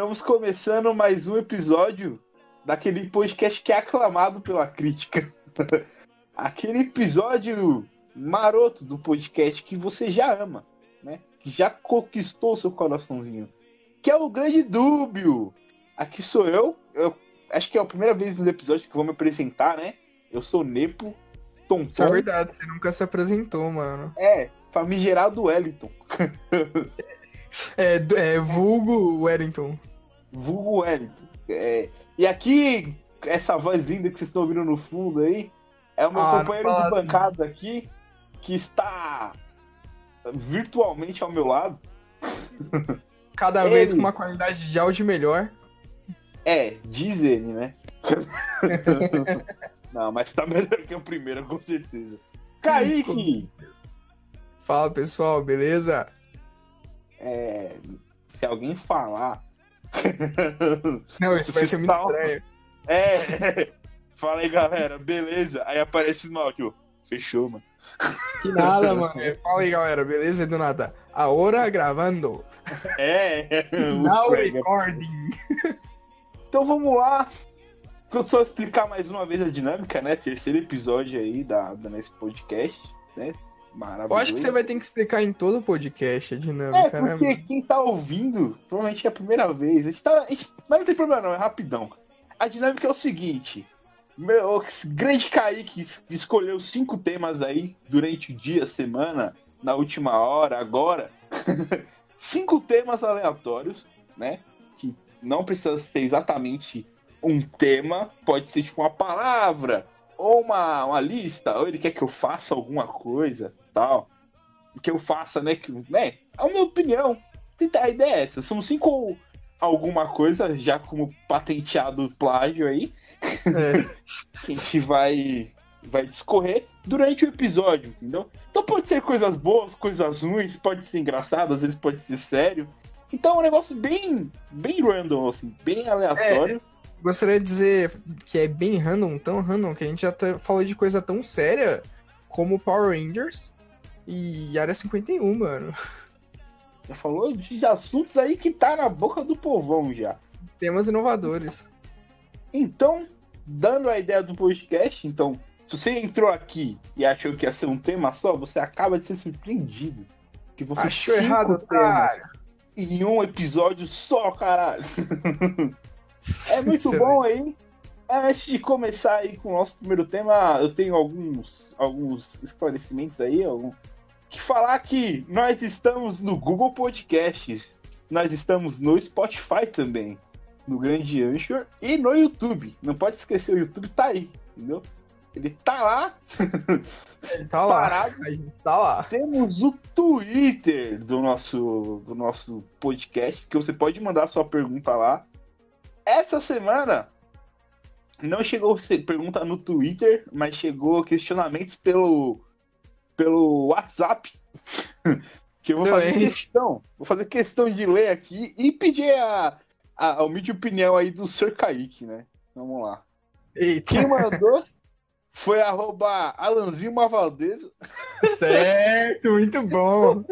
Estamos começando mais um episódio daquele podcast que é aclamado pela crítica. Aquele episódio maroto do podcast que você já ama, né? Que já conquistou seu coraçãozinho. Que é o Grande Dúbio. Aqui sou eu. Eu acho que é a primeira vez nos episódios que eu vou me apresentar, né? Eu sou Nepo. Tom Isso é verdade, você nunca se apresentou, mano. É, famigerado Wellington. É, d- é vulgo Wellington. Vulgo Wellington. É, e aqui, essa voz linda que vocês estão ouvindo no fundo aí, é o meu Ah, companheiro de assim. bancada aqui, que está virtualmente ao meu lado. Cada Ele. vez com uma qualidade de áudio melhor. É, diz ele, né? Não, mas tá melhor que o primeiro, com certeza. Kaique! Fala pessoal, beleza? É, se alguém falar. Não, isso vai ser muito estranho. É, fala aí galera, beleza? Aí aparece no áudio. Fechou, mano. Que nada, mano. É, Fala aí, galera, beleza? E do nada. Agora gravando. É, Now o prega. recording. Então vamos lá. Vou só explicar mais uma vez a dinâmica, né? Terceiro episódio aí da, da nesse podcast, né? Maravilhoso. Eu acho que você vai ter que explicar em todo o podcast a É, dinâmica, né, porque mano? quem tá ouvindo, provavelmente é a primeira vez. A gente tá, a gente- mas não tem problema não, é rapidão. A dinâmica é o seguinte. Meu o grande Kaique es- escolheu cinco temas aí durante o dia, semana, na última hora, agora. cinco temas aleatórios, né? Que não precisa ser exatamente um tema, pode ser tipo uma palavra, ou uma, uma lista, ou ele quer que eu faça alguma coisa, tal que eu faça, né? Que, né? É a minha opinião. A ideia é essa. São cinco alguma coisa, já como patenteado plágio aí, É. que a gente vai, vai discorrer durante o episódio, entendeu? Então pode ser coisas boas, coisas ruins, pode ser engraçado, às vezes pode ser sério. Então é um negócio bem, bem random, assim, bem aleatório. Gostaria de dizer que é bem random, tão random, que a gente já tá- falou de coisa tão séria como Power Rangers e Área 51, mano. Já falou de assuntos aí que tá na boca do povão já. Temas inovadores. Então, dando a ideia do podcast, então, se você entrou aqui e achou que ia ser um tema só, você acaba de ser surpreendido. Que você Achou errado, temas cara. em um episódio só, caralho. É muito Excelente. bom aí. Antes de começar aí com o nosso primeiro tema, eu tenho alguns, alguns esclarecimentos aí, algum... que falar que nós estamos no Google Podcasts, nós estamos no Spotify também, no Grande Anchor e no YouTube. Não pode esquecer, o YouTube tá aí, entendeu? Ele tá lá, Ele tá lá. parado. A gente tá lá. Temos o Twitter do nosso, do nosso podcast, que você pode mandar sua pergunta lá. Essa semana não chegou pergunta no Twitter, mas chegou questionamentos pelo, pelo WhatsApp. que eu vou fazer Excelente. questão. Vou fazer questão de ler aqui e pedir a, a, a humilde opinião aí do Sr. Kaique, né? Vamos lá. Eita, Quem mandou foi arroba Alanzinho Mavaldeza. certo, muito bom.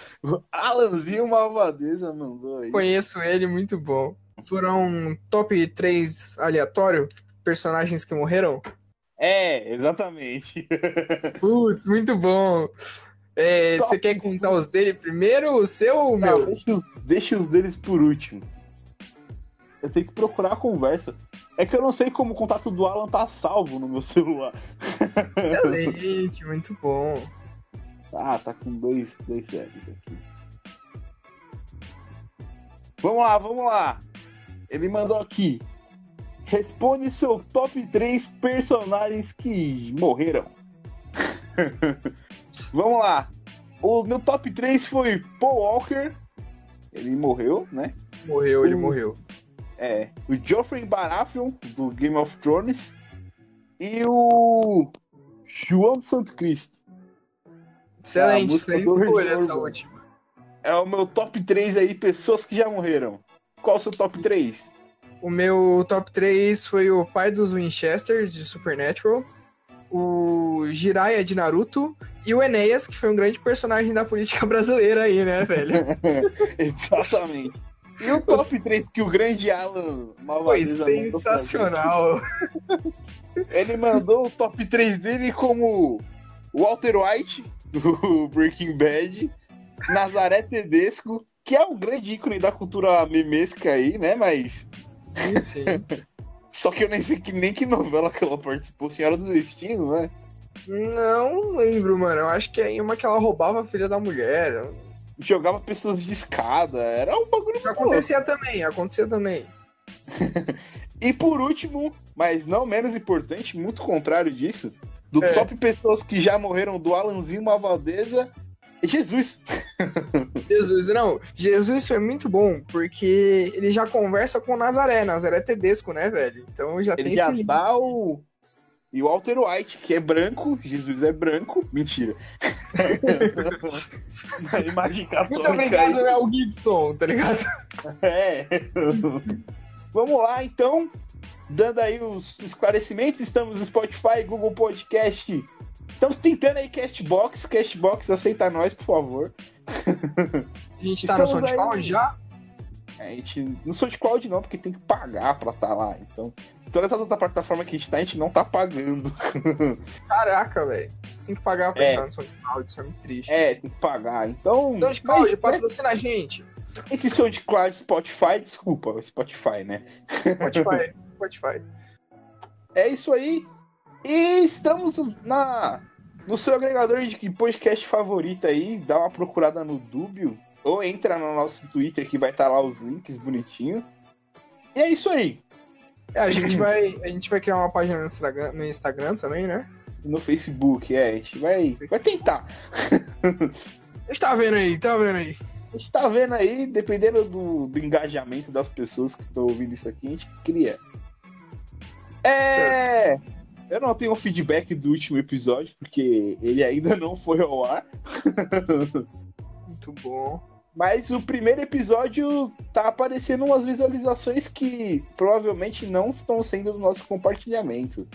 Alanzinho Malvadeza mandou aí. Conheço ele, muito bom. Foram top 3 aleatório, personagens que morreram. É, exatamente. Putz, muito bom. É, você quer contar os dele primeiro, o seu ou o meu? deixa, os- deixa os deles por último. Eu tenho que procurar a conversa. É que eu não sei como o contato do Alan tá salvo no meu celular. Excelente, muito bom. Ah, tá com dois, dois séries aqui. Vamos lá, vamos lá. Ele mandou aqui. Responde seu top 3 personagens que morreram. vamos lá. O meu top 3 foi Paul Walker. Ele morreu, né? Morreu, ele O- morreu. É. O Geoffrey Baratheon, do Game of Thrones. E o João Santo Cristo. Excelente, música excelente escolha essa última. É o meu top 3 aí, pessoas que já morreram. Qual o seu top 3? O meu top 3 foi o pai dos Winchesters, de Supernatural. O Jiraiya de Naruto. E o Enéas, que foi um grande personagem da política brasileira aí, né, velho? Exatamente. E o top 3 que o grande Alan Foi Malvadeza pra sensacional. Ele mandou o top 3 dele como Walter White, do Breaking Bad, Nazaré Tedesco, que é um grande ícone da cultura memesca aí, né? Mas Sim, sim. só que eu nem sei que, nem que novela que ela participou, Senhora do Destino, né? Não lembro, mano. Eu acho que é uma que ela roubava a filha da mulher. Jogava pessoas de escada, era um bagulho Isso acontecia também, acontecia também. E por último, mas não menos importante, muito contrário disso, do É. top pessoas que já morreram do Alanzinho Malvadeza, Jesus. Jesus, não. Jesus foi muito bom, porque ele já conversa com Nazaré. Nazaré é Tedesco, né, velho? Então já Ele tem já esse. dá o. E o Walter White, que é branco, Jesus é branco. Mentira. Na imagem católica. Muito obrigado, aí. Mel Gibson, tá ligado? É. Vamos lá, então. Dando aí os esclarecimentos, estamos no Spotify, Google Podcast. Estamos tentando aí Castbox. Castbox, aceita nós, por favor. A gente tá no aí. SoundCloud já? É, A gente não sou de cloud não, porque tem que pagar pra estar lá. Então, todas as outras plataformas que a gente tá, a gente não tá pagando. Caraca, velho. Tem que pagar pra É. entrar no SoundCloud, isso é muito triste. É, tem que pagar. Então, SoundCloud, mas, né, patrocina a gente. esse SoundCloud, Spotify, desculpa, Spotify, né? Spotify, Spotify. É isso aí. E estamos na no seu agregador de podcast favorito aí, dá uma procurada no Dúbio ou entra no nosso Twitter que vai estar lá os links bonitinho. E é isso aí. É, a gente vai, a gente vai criar uma página no Instagram, no Instagram também, né? No Facebook, é, a gente vai, vai tentar. A gente tá vendo aí, tá vendo aí. A gente tá vendo aí, dependendo do, do engajamento das pessoas que estão ouvindo isso aqui, a gente cria. É. Eu não tenho feedback do último episódio, porque ele ainda não foi ao ar. Muito bom. Mas o primeiro episódio tá aparecendo umas visualizações que provavelmente não estão sendo do nosso compartilhamento.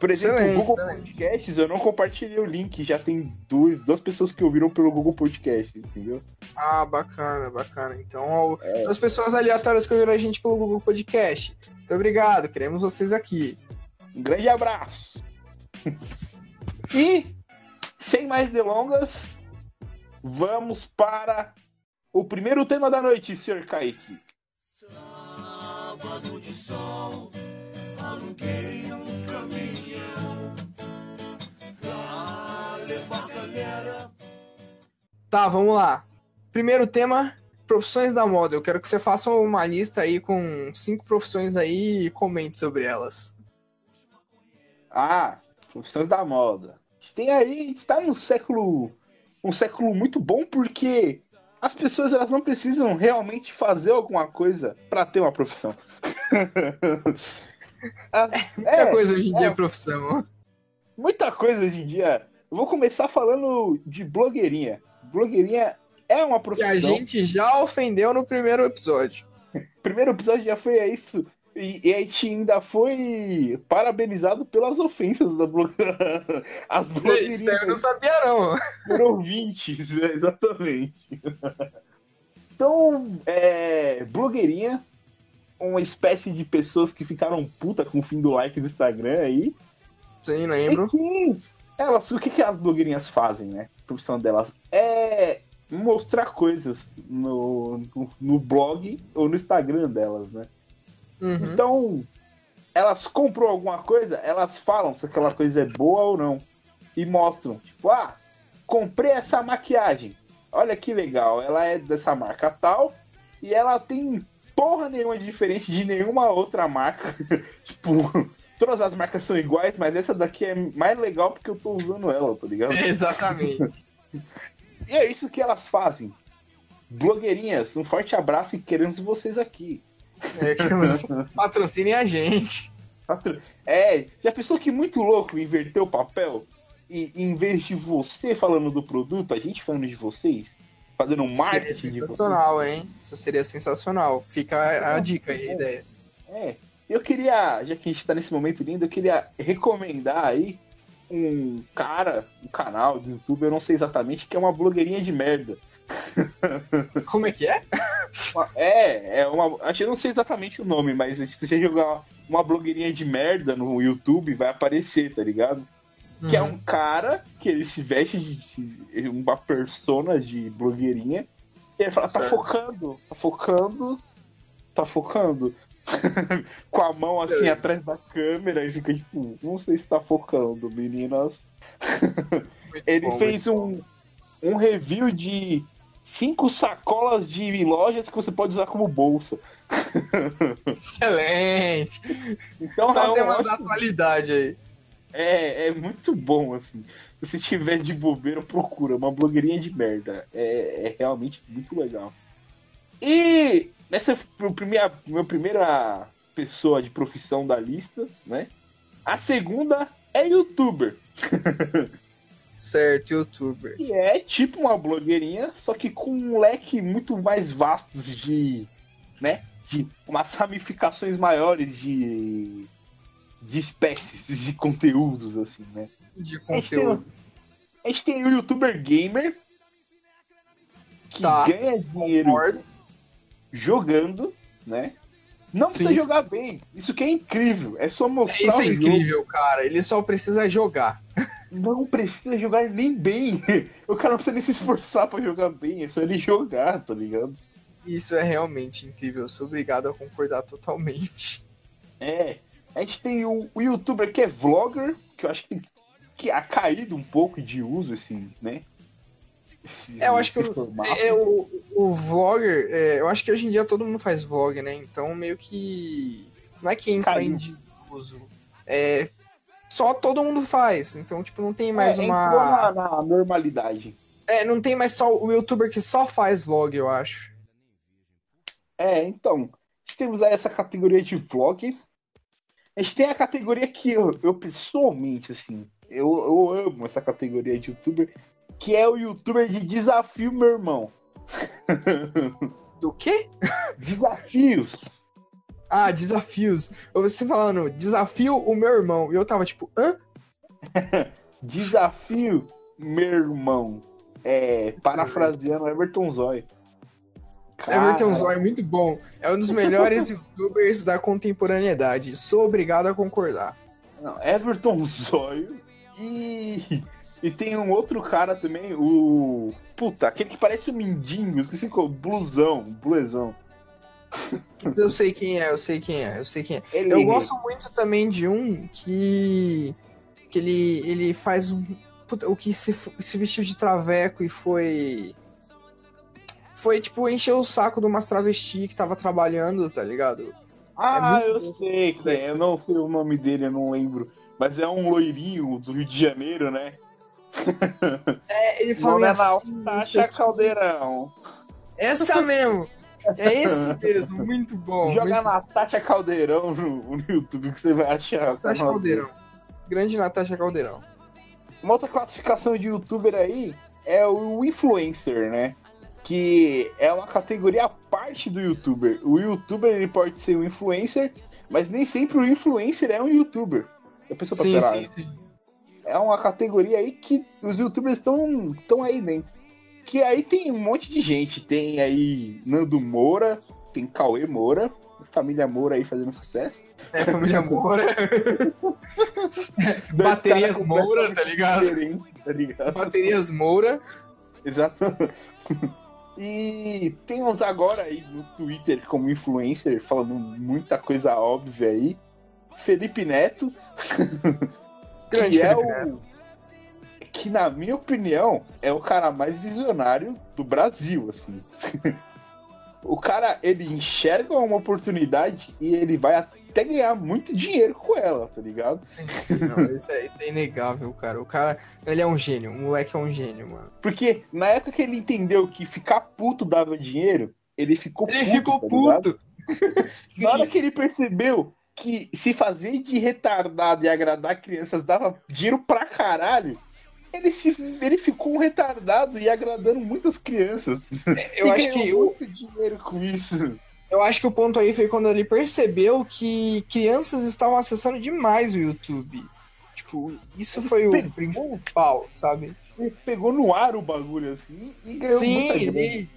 Por exemplo, Excelente, o Google excelente. Podcasts, eu não compartilhei o link, já tem duas, duas pessoas que ouviram pelo Google Podcasts, entendeu? Ah, bacana, bacana. Então, É. as pessoas aleatórias que ouviram a gente pelo Google Podcast. Muito obrigado, queremos vocês aqui. Um grande abraço. e, sem mais delongas, vamos para o primeiro tema da noite, Sr. Kaique. Sábado de sol, aluguei um caminhão pra levar galera. Tá, vamos lá. Primeiro tema, profissões da moda. Eu quero que você faça uma lista aí com cinco profissões aí e comente sobre elas. Ah, profissões da moda. A gente tem aí, a gente tá num século, um século muito bom porque as pessoas elas não precisam realmente fazer alguma coisa pra ter uma profissão. As- Muita é, coisa hoje em dia é. é profissão. muita coisa hoje em dia. Eu vou começar falando de blogueirinha. Blogueirinha é uma Que profissão. a gente já ofendeu no primeiro episódio. primeiro episódio já foi isso. E, e a gente ainda foi parabenizado pelas ofensas da blo... As Isso daí eu não blogueirinhas sabia, não. por ouvintes, né? exatamente. Então, é, blogueirinha, uma espécie de pessoas que ficaram puta com o fim do like do Instagram aí. Sim, E lembro. que elas, o que, que as blogueirinhas fazem, né? A profissão delas é mostrar coisas no, no, no blog ou no Instagram delas, né? Uhum. Então, elas compram alguma coisa, elas falam se aquela coisa é boa ou não. E mostram, tipo, ah, comprei essa maquiagem. Olha que legal, ela é dessa marca tal e ela tem porra nenhuma de diferente de nenhuma outra marca. tipo, todas as marcas são iguais, mas essa daqui é mais legal porque eu tô usando ela, tá ligado? Exatamente. E é isso que elas fazem. Blogueirinhas, um forte abraço e queremos vocês aqui. É, patrocinem a gente. É, já pensou que muito louco inverter o papel? E em vez de você falando do produto, a gente falando de vocês? Fazendo um Seria marketing de vocês? sensacional, hein? Isso seria sensacional. Fica a, a dica aí, a ideia. É, eu queria, já que a gente tá nesse momento lindo, eu queria recomendar aí um cara, um canal do YouTube, eu não sei exatamente, que é uma blogueirinha de merda. Como é que é? É, é uma. Acho que eu não sei exatamente o nome, mas se você jogar uma blogueirinha de merda no YouTube, vai aparecer, tá ligado? Que é um cara que ele se veste de, de uma persona de blogueirinha. E ele fala, tá Certo. focando, tá focando, tá focando. Com a mão assim atrás da câmera e fica tipo, não sei se tá focando, meninas. Ele bom, fez um, um review de cinco sacolas de lojas que você pode usar como bolsa. Excelente. Então Só é, temas ótimo- da atualidade aí. é, é muito bom, assim. Se você tiver de bobeira, procura. Uma blogueirinha de merda. É, é realmente muito legal. E nessa primeira, minha primeira pessoa de profissão da lista, né? A segunda é youtuber. Certo, youtuber. Que é tipo uma blogueirinha, só que com um leque muito mais vasto de. né? De umas ramificações maiores de. de espécies, de conteúdos, assim, né? De conteúdo. a gente tem o youtuber gamer que Tá. ganha dinheiro Concordo. jogando, né? Não Sim, precisa jogar bem. Isso que é incrível. É só mostrar Isso é jogo. incrível, cara. Ele só precisa jogar. Não precisa jogar nem bem. O cara não precisa nem se esforçar pra jogar bem. É só ele jogar, tá ligado? Isso é realmente incrível. Eu sou obrigado a concordar totalmente. É. A gente tem o, youtuber que é vlogger, que eu acho que, que ha caído um pouco de uso, assim, né? Esse- É, eu acho que o-. É, o, o vlogger, é, eu acho que hoje em dia todo mundo faz vlog, né? Então meio que. Não é que entra Caiu. em desuso. É. Só todo mundo faz. Então, tipo, não tem mais É, uma. na, na normalidade. É, não tem mais só o youtuber que só faz vlog, eu acho. É, então, temos aí essa categoria de vlog. A gente tem a categoria que eu, eu pessoalmente, assim, eu, eu amo essa categoria de youtuber, que é o youtuber de desafio, meu irmão. Do quê? Desafios. Ah, desafios. Você falando, desafio o meu irmão. E eu tava tipo, hã? Desafio, meu irmão. É, parafraseando Everton Zoy. Everton Zoy, muito bom. É um dos melhores youtubers da contemporaneidade. Sou obrigado a concordar. Não, Everton Zóio e. E tem um outro cara também, o. Puta, aquele que parece um mindinho, esqueci qual, blusão, blusão. Eu sei quem é, eu sei quem é, eu sei quem é. Ele Eu gosto muito também de um que. que ele, ele faz um. puta, o que se, se vestiu de traveco e foi. Foi, tipo, encher o saco de umas travesti que tava trabalhando, tá ligado? Ah, é eu bom. sei é, eu não sei o nome dele, eu não lembro. Mas é um loirinho do Rio de Janeiro, né? É, ele nome é fala na Taxa Caldeirão. Essa mesmo! É esse mesmo, muito bom. Joga muito Natasha Caldeirão no, no YouTube que você vai achar. Natasha Caldeirão. Grande Natasha Caldeirão. Uma outra classificação de youtuber aí é o influencer, né? Que é uma categoria à parte do youtuber. O youtuber ele pode ser um influencer, mas nem sempre o influencer é um youtuber. A pessoa tá Sim, caralho. sim, sim. É uma categoria aí que os youtubers estão aí dentro. Que aí tem um monte de gente. Tem aí Nando Moura, tem Cauê Moura, família Moura aí fazendo sucesso. É, família Moura. Baterias Moura, tá ligado? tá ligado? Baterias Moura. Exato. E tem uns agora aí no Twitter como influencer falando muita coisa óbvia aí. Felipe Neto. Grande que é Felipe o. Que na minha opinião é o cara mais visionário do Brasil, assim. o cara, ele enxerga uma oportunidade e ele vai até ganhar muito dinheiro com ela, tá ligado? Sim, não, isso é, isso é inegável, cara. O cara, ele é um gênio. O moleque é um gênio, mano. Porque na época que ele entendeu que ficar puto dava dinheiro, ele ficou Ele puto. ficou tá puto. Na hora que ele percebeu que se fazer de retardado e agradar crianças dava dinheiro pra caralho, ele, se, ele ficou um retardado e agradando muitas crianças. Eu E acho que muito dinheiro com isso. eu acho que o ponto aí foi quando ele percebeu que crianças estavam acessando demais o YouTube. Tipo, isso foi o principal, sabe? Ele pegou no ar o bagulho assim e ganhou Sim, muita ele...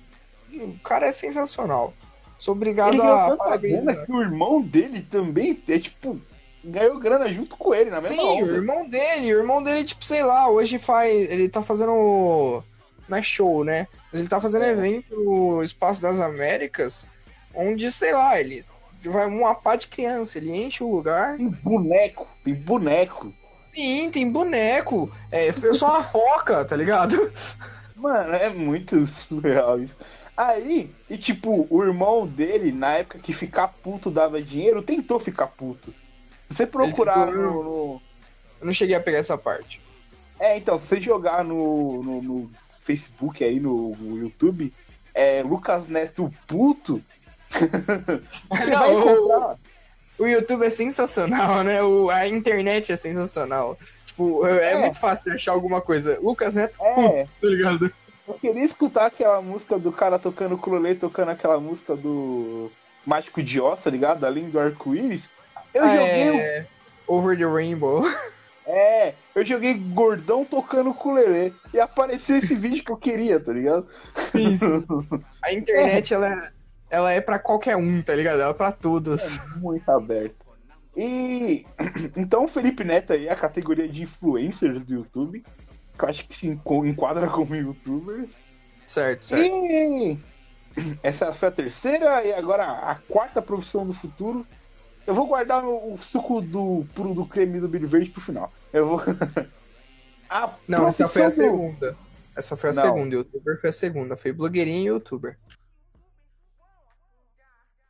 o cara é sensacional. Sou obrigado Ele a parabenizar. grana que o irmão dele também é tipo. Ganhou grana junto com ele na mesma Sim, o onda. irmão dele, o irmão dele, tipo, sei lá, hoje faz. Ele tá fazendo. Não é show, né? Mas ele tá fazendo É. evento no Espaço das Américas, onde, sei lá, ele vai uma pá de criança, ele enche o lugar. Tem boneco, tem boneco. Sim, tem boneco. É, eu sou uma foca, tá ligado? Mano, é muito surreal isso. Aí, e tipo, o irmão dele, na época que ficar puto dava dinheiro, tentou ficar puto. Se você procurar no, no- Eu não cheguei a pegar essa parte. É, então, se você jogar no, no, no Facebook aí, no, no YouTube, é Lucas Neto puto. você Não, vai o- encontrar. O YouTube é sensacional, né? O, a internet é sensacional. Tipo, é, é muito fácil achar alguma coisa. Lucas Neto, É, tá ligado? eu queria escutar aquela música do cara tocando ukulele, tocando aquela música do Mágico de Oz, tá ligado? Além do arco-íris. Eu joguei o É, Over the Rainbow. É, eu joguei gordão tocando ukulele e apareceu esse vídeo que eu queria, tá ligado? Isso. A internet, ela, é- ela é pra qualquer um, tá ligado? Ela é pra todos. Muito aberto. E então o Felipe Neto aí é a categoria de influencers do YouTube, que eu acho que se enquadra como youtubers. Certo, certo. E essa foi a terceira e agora a quarta profissão do futuro. Eu vou guardar o, suco do puro do creme do milho verde pro final. Eu vou. A Não, essa foi a segunda. Essa foi a Não. segunda. Youtuber foi a segunda. Foi blogueirinha e youtuber.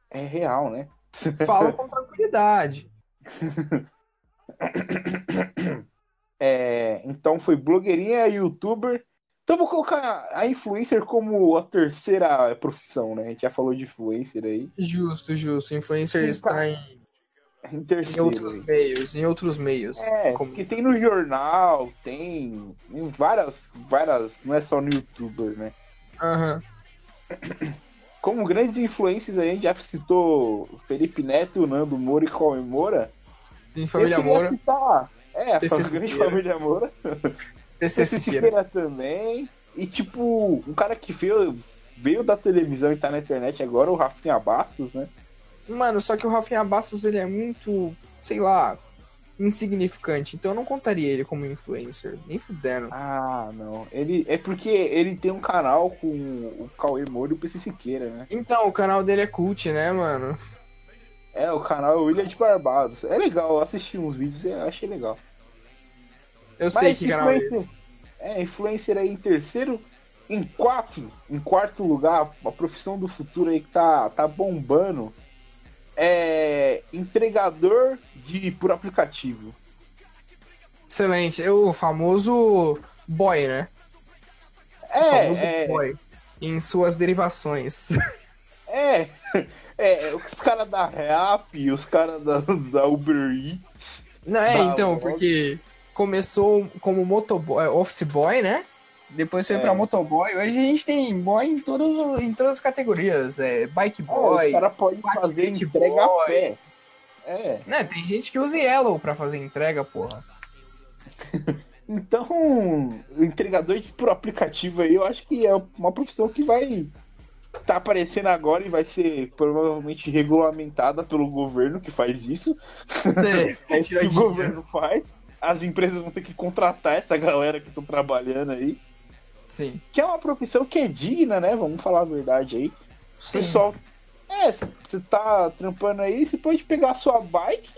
É real, né? Fala com tranquilidade. É, então foi blogueirinha, youtuber. Então vou colocar a influencer como a terceira profissão, né? A gente já falou de influencer aí. Justo, justo. Influencer Sim, está tá. Em, Em em terceiro. outros aí. meios. Em outros meios. É, Como- que tem no jornal, tem em várias, várias, não é só no youtuber, né? Aham. Como grandes influências aí, a gente já citou Felipe Neto, Nando Moura e Cauê Moura. Sim, família Moura. citar, é, a grande Siqueira. família Moura. Esse Siqueira. Siqueira também. E tipo, um cara que veio, veio da televisão e tá na internet agora, o Rafinha Bastos, né? Mano, só que o Rafinha Bastos, ele é muito, sei lá, insignificante. Então eu não contaria ele como influencer. Nem fudendo. Ah, não. Ele, é porque ele tem um canal com o Cauê Moura e o PC Siqueira, né? Então, o canal dele é cult, né, mano? É, o canal é o William de Barbados. É legal, eu assisti uns vídeos e achei legal. Eu sei que canal é esse. É, influencer aí em terceiro. Em quatro, em quarto lugar, a profissão do futuro aí que tá, tá bombando é entregador de por aplicativo. Excelente. É o famoso boy, né? O famoso É, é, boy. Em suas derivações. é, é, os caras da Rap, os caras da, da Uber Eats. Não, é, então, porque começou como motoboy, office boy, né? Depois foi É. pra motoboy. Hoje a gente tem boy em, todos, em todas as categorias. É, bike É, boy. os caras podem fazer entrega boy. a pé. É. Né, tem gente que usa Yellow pra fazer entrega, porra. Então, o entregador de por aplicativo aí, eu acho que é uma profissão que vai tá aparecendo agora e vai ser provavelmente regulamentada pelo governo que faz isso. É, É isso que o governo faz. As empresas vão ter que contratar essa galera que estão trabalhando aí. Sim. Que é uma profissão que é digna, né? Vamos falar a verdade aí. O Pessoal, é, você tá trampando aí, você pode pegar a sua bike,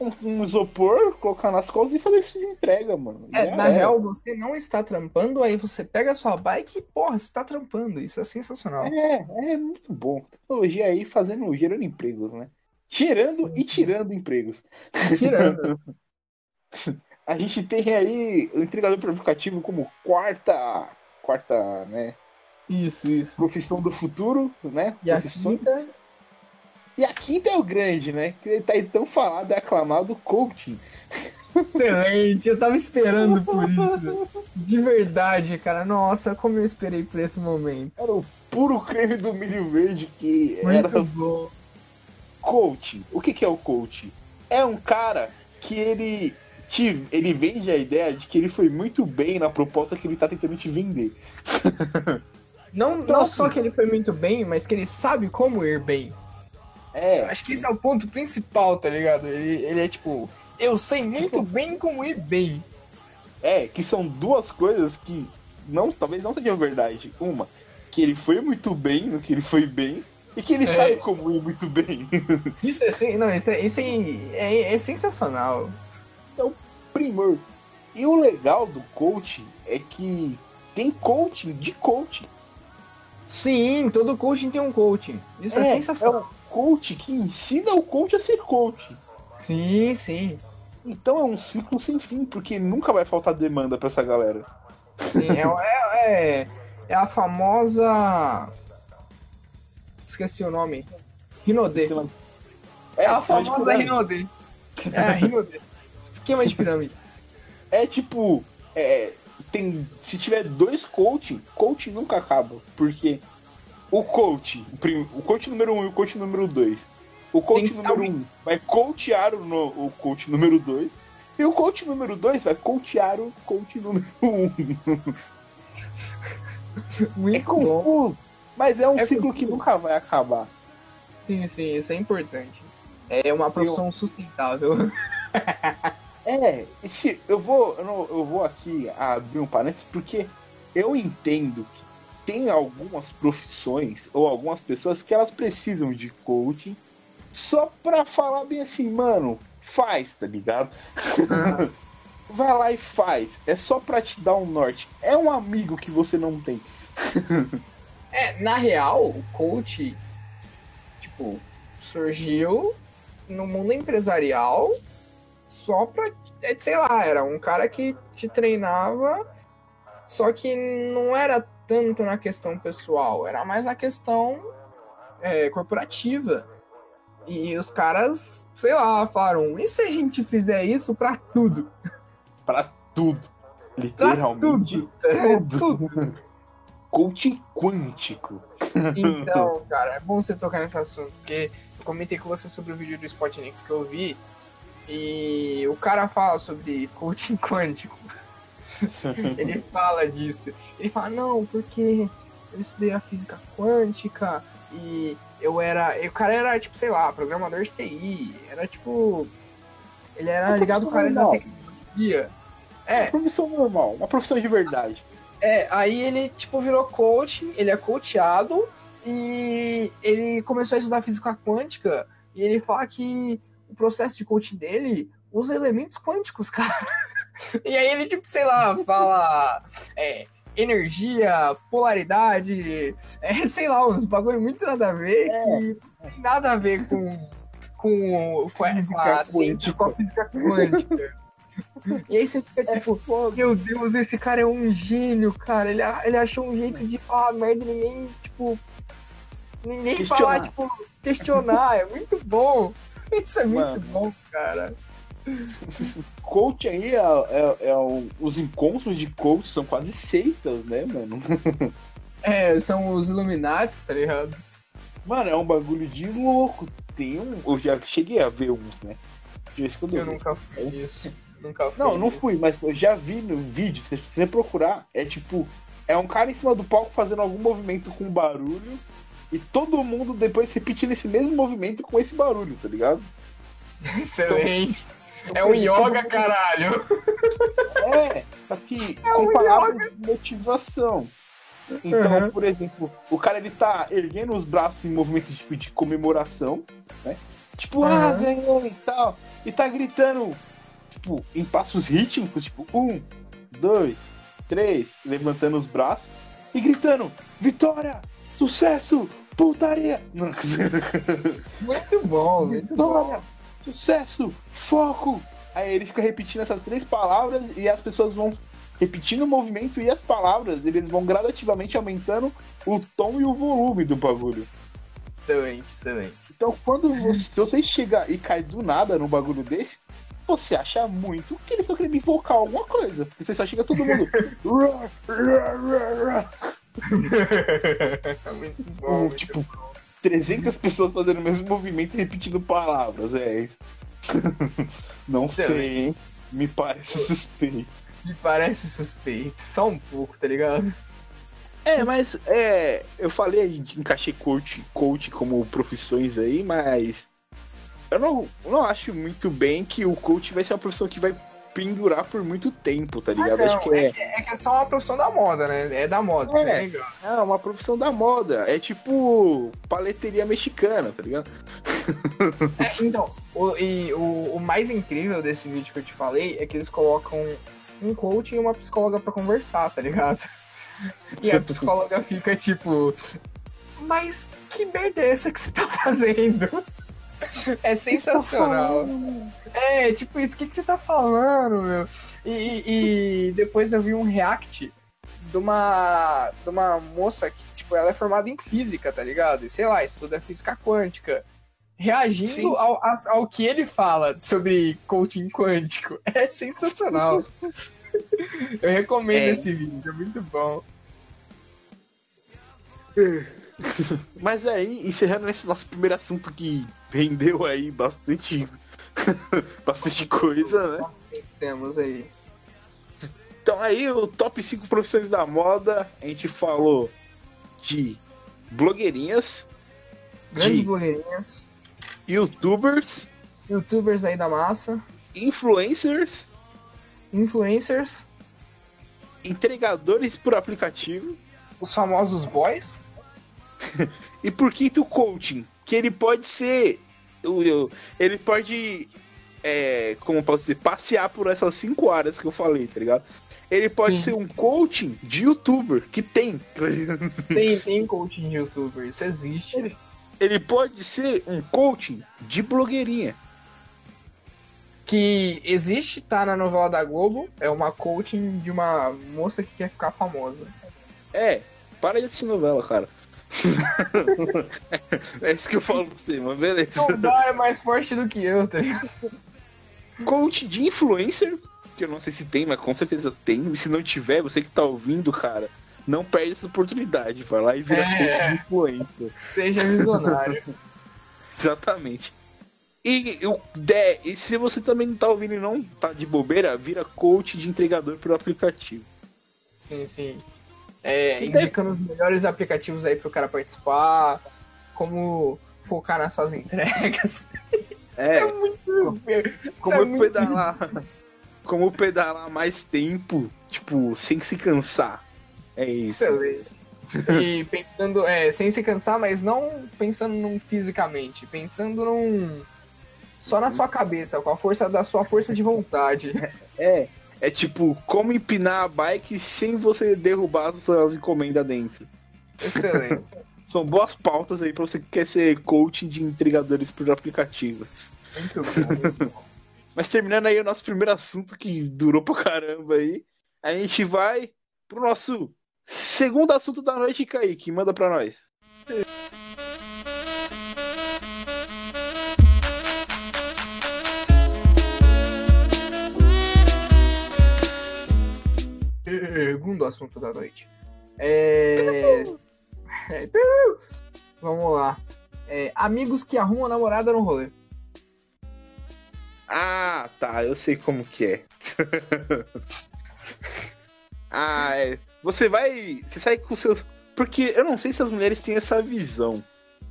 um, um isopor, colocar nas costas e fazer suas entregas, mano. É, Já na era. real, você não está trampando, aí você pega a sua bike e, porra, você tá trampando. Isso é sensacional. É, é muito bom. Tecnologia aí fazendo, gerando empregos, né? Gerando Sim. e tirando empregos. Tirando. A gente tem aí o entregador por aplicativo como quarta, quarta, né, Isso, isso. profissão do futuro, né? E a Profissões. quinta? E a quinta é o grande, né? Que ele tá aí tão falado e aclamado coaching. Excelente, eu tava esperando por isso. De verdade, cara. Nossa, como eu esperei por esse momento. Era o puro creme do milho verde que Muito era bom. coach. O que, que é o coach? É um cara que ele te, ele vende a ideia de que ele foi muito bem na proposta que ele tá tentando te vender. Não, Então, não assim- só que ele foi muito bem, mas que ele sabe como ir bem. Eu É, acho que esse é o ponto principal, tá ligado? Ele, ele é tipo, eu sei muito bem como ir bem. é, que são duas coisas que não, talvez não sejam verdade. Uma, que ele foi muito bem no que ele foi bem, e que ele É. sabe como ir muito bem. Isso é, não, isso é, isso é, é, é sensacional. Primor. E o legal do coaching é que tem coaching de coaching. Sim, todo coaching tem um coaching. Isso é, é sensacional. um coach que ensina o coach a ser coach. Sim, sim. Então é um ciclo sem fim, porque nunca vai faltar demanda pra essa galera. Sim, é, é, é, é a famosa. Esqueci o nome. Rinode. É a sistema de famosa. Rinode. É a Rinode. Esquema de pirâmide. É tipo, é, tem, se tiver dois coaching, coaching nunca acaba. Porque o coach, o, coach número um e o coach número dois. O coach número um vai coachear o, no- o coach número dois. E o coach número dois vai coachear o coach número um. É Muito bom. confuso. Mas é um É ciclo que nunca vai acabar. Sim, sim, isso é importante. É uma profissão sustentável. É, eu vou, eu, não- eu vou aqui abrir um parênteses porque eu entendo que tem algumas profissões ou algumas pessoas que elas precisam de coaching só pra falar bem assim, mano, faz, tá ligado? Vai lá e faz. É só pra te dar um norte. É um amigo que você não tem. É, na real, o coach, tipo, surgiu no mundo empresarial só pra, é, sei lá, era um cara que te treinava, só que não era tanto na questão pessoal, era mais na questão é, corporativa. E os caras, sei lá, falaram, e se a gente fizer isso pra tudo? Pra tudo. Pra Literalmente tudo. tudo. Coaching quântico. Então, cara, é bom você tocar nesse assunto, porque eu comentei com você sobre o vídeo do Spotnix que eu vi, e o cara fala sobre coaching quântico. Ele fala disso. Ele fala, não, porque eu estudei a física quântica e eu era. E o cara era, tipo, sei lá, programador de TI. Era tipo. Ele era Uma ligado com a área da tecnologia. É, Uma profissão normal, uma profissão de verdade. É, aí ele, tipo, virou coach, ele é coachado e ele começou a estudar física quântica e ele fala que processo de coaching dele usa elementos quânticos, cara. E aí ele, tipo, sei lá, fala é, energia, polaridade, é, sei lá, uns bagulho muito nada a ver que não tem nada a ver com, com, com, a- com a ciência, com a física quântica. E aí você fica tipo, meu Deus, esse cara é um gênio, cara. Ele, ele achou um jeito de falar merda e ninguém, tipo. Ninguém falar, tipo, questionar. É muito bom. Isso é muito Mano. bom, cara. Coach aí é, é- é os encontros de coach são quase seitas, né, mano? É, são os Illuminati, tá ligado? Mano, é um bagulho de louco. Tem um. Eu já cheguei a ver uns, né? Eu vi. nunca fiz isso. Nunca fiz. Não, não fui, mas eu já vi no vídeo, se você procurar, é tipo, é um cara em cima do palco fazendo algum movimento com barulho e todo mundo depois repetindo esse mesmo movimento com esse barulho, tá ligado? Excelente. Então, É um yoga, caralho. É, só que É um com palavras de motivação. Então, Uhum. por exemplo, o cara ele tá erguendo os braços em movimento tipo, de comemoração, né? Tipo, ah, Uhum. ganhou e tal. E tá gritando, tipo, em passos rítmicos, tipo, um, dois, três, levantando os braços e gritando, vitória, sucesso, putaria. Não, Muito bom, muito bom. sucesso, foco. Aí ele fica repetindo essas três palavras e as pessoas vão repetindo o movimento e as palavras, eles vão gradativamente aumentando o tom e o volume do bagulho. Excelente, excelente. Então, quando você, se você chegar e cai do nada num bagulho desse, você acha muito que eles estão querendo invocar alguma coisa. Porque você só chega todo mundo. Muito bom. muito tipo, 300 pessoas fazendo o mesmo movimento e repetindo palavras. É isso. Não sei, hein? Me parece suspeito. Me parece suspeito. Só um pouco, tá ligado? É, mas é, eu falei de encaixei coach, coach como profissões aí, mas eu não, não acho muito bem que o coach vai ser uma profissão que vai pendurar por muito tempo, tá ligado? Ah, acho que é, É que é só uma profissão da moda, né? É da moda, É. né? É uma profissão da moda. É tipo paleteria mexicana, tá ligado? É, então, o, e o, o mais incrível desse vídeo que eu te falei é que eles colocam um coach e uma psicóloga pra conversar, tá ligado? E a psicóloga fica tipo, mas que merda é essa que você tá fazendo? É sensacional. É, tipo isso, o que, que você tá falando, meu? E, e- depois eu vi um react de uma, de uma moça que, tipo, ela é formada em física, tá ligado? E sei lá, estuda física quântica. Reagindo ao, ao, ao que ele fala sobre coaching quântico. É sensacional. Eu recomendo É. esse vídeo, é muito bom. Mas aí, encerrando esse nosso primeiro assunto que rendeu aí bastante, bastante coisa, né? Temos aí. Então aí, o top 5 profissões da moda, a gente falou de blogueirinhas, Grandes De- blogueirinhas, youtubers, youtubers aí da massa, influencers, influencers, entregadores por aplicativo os famosos boys. e por quinto o coaching, que ele pode ser, ele pode, é, como eu posso dizer, passear por essas cinco áreas que eu falei, tá ligado? Ele pode Sim. ser um coaching de youtuber, que tem. Tem, tem coaching de youtuber, isso existe. Ele pode ser um coaching de blogueirinha. Que existe, tá na novela da Globo, é uma coaching de uma moça que quer ficar famosa. É, para de assistir novela, cara. é isso que eu falo pra você, mas beleza. Dá, é mais forte do que eu, tá ligado? Coach de influencer, que eu não sei se tem, mas com certeza tem. E se não tiver, você que tá ouvindo, cara, não perde essa oportunidade. Vai lá e vira É. coach de influencer. Seja visionário. Exatamente. E, o de, e se você também não tá ouvindo e não tá de bobeira, vira coach de entregador por aplicativo. Sim, sim. É, indicando os melhores aplicativos aí pro cara participar, como focar nas suas entregas. É, Isso é muito. isso como é muito- pedalar. Como pedalar mais tempo, tipo, sem se cansar. É isso. Excelente. E pensando, é, sem se cansar, mas não pensando num fisicamente, pensando num. Só na sua cabeça, com a força da sua força de vontade. É, é tipo, como empinar a bike sem você derrubar as suas encomendas dentro. Excelente. São boas pautas aí pra você que quer ser coaching de entregadores por aplicativos. Muito bom, muito bom. Mas terminando aí o nosso primeiro assunto que durou pra caramba aí, a gente vai pro nosso segundo assunto da noite, Kaique. Manda pra nós. Segundo assunto da noite. É... Vamos lá. É, amigos que arrumam namorada no rolê. Ah, tá, eu sei como que é. ah, é. Você vai. Você sai com seus. Porque eu não sei se as mulheres têm essa visão,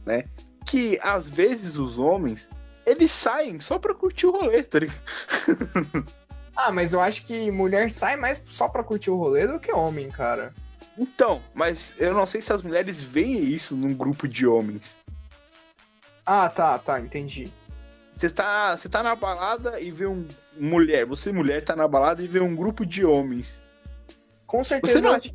né? Que às vezes os homens. Eles saem só pra curtir o rolê, tá ligado? Ah, mas eu acho que mulher sai mais só pra curtir o rolê do que homem, cara. Então, mas eu não sei se as mulheres veem isso num grupo de homens. Ah, tá, tá, entendi. Você tá, você tá na balada e vê um mulher, você mulher tá na balada e vê um grupo de homens. Com Você certeza não acha?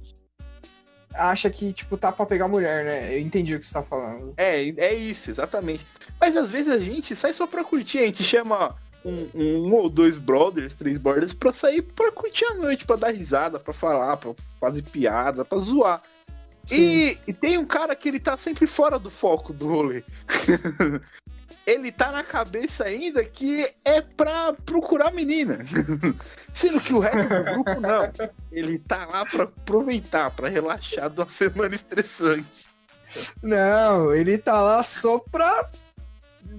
acha que, tipo, tá pra pegar mulher, né? Eu entendi o que você tá falando. É, é isso, exatamente. Mas às vezes a gente sai só pra curtir, a gente chama um, um ou dois brothers, três brothers pra sair pra curtir a noite, pra dar risada, pra falar, pra fazer piada, pra zoar. E, e tem um cara que ele tá sempre fora do foco do rolê. ele tá na cabeça ainda que é pra procurar menina. Sendo que o resto do grupo não. Ele tá lá pra aproveitar, pra relaxar de uma semana estressante. Não, ele tá lá só pra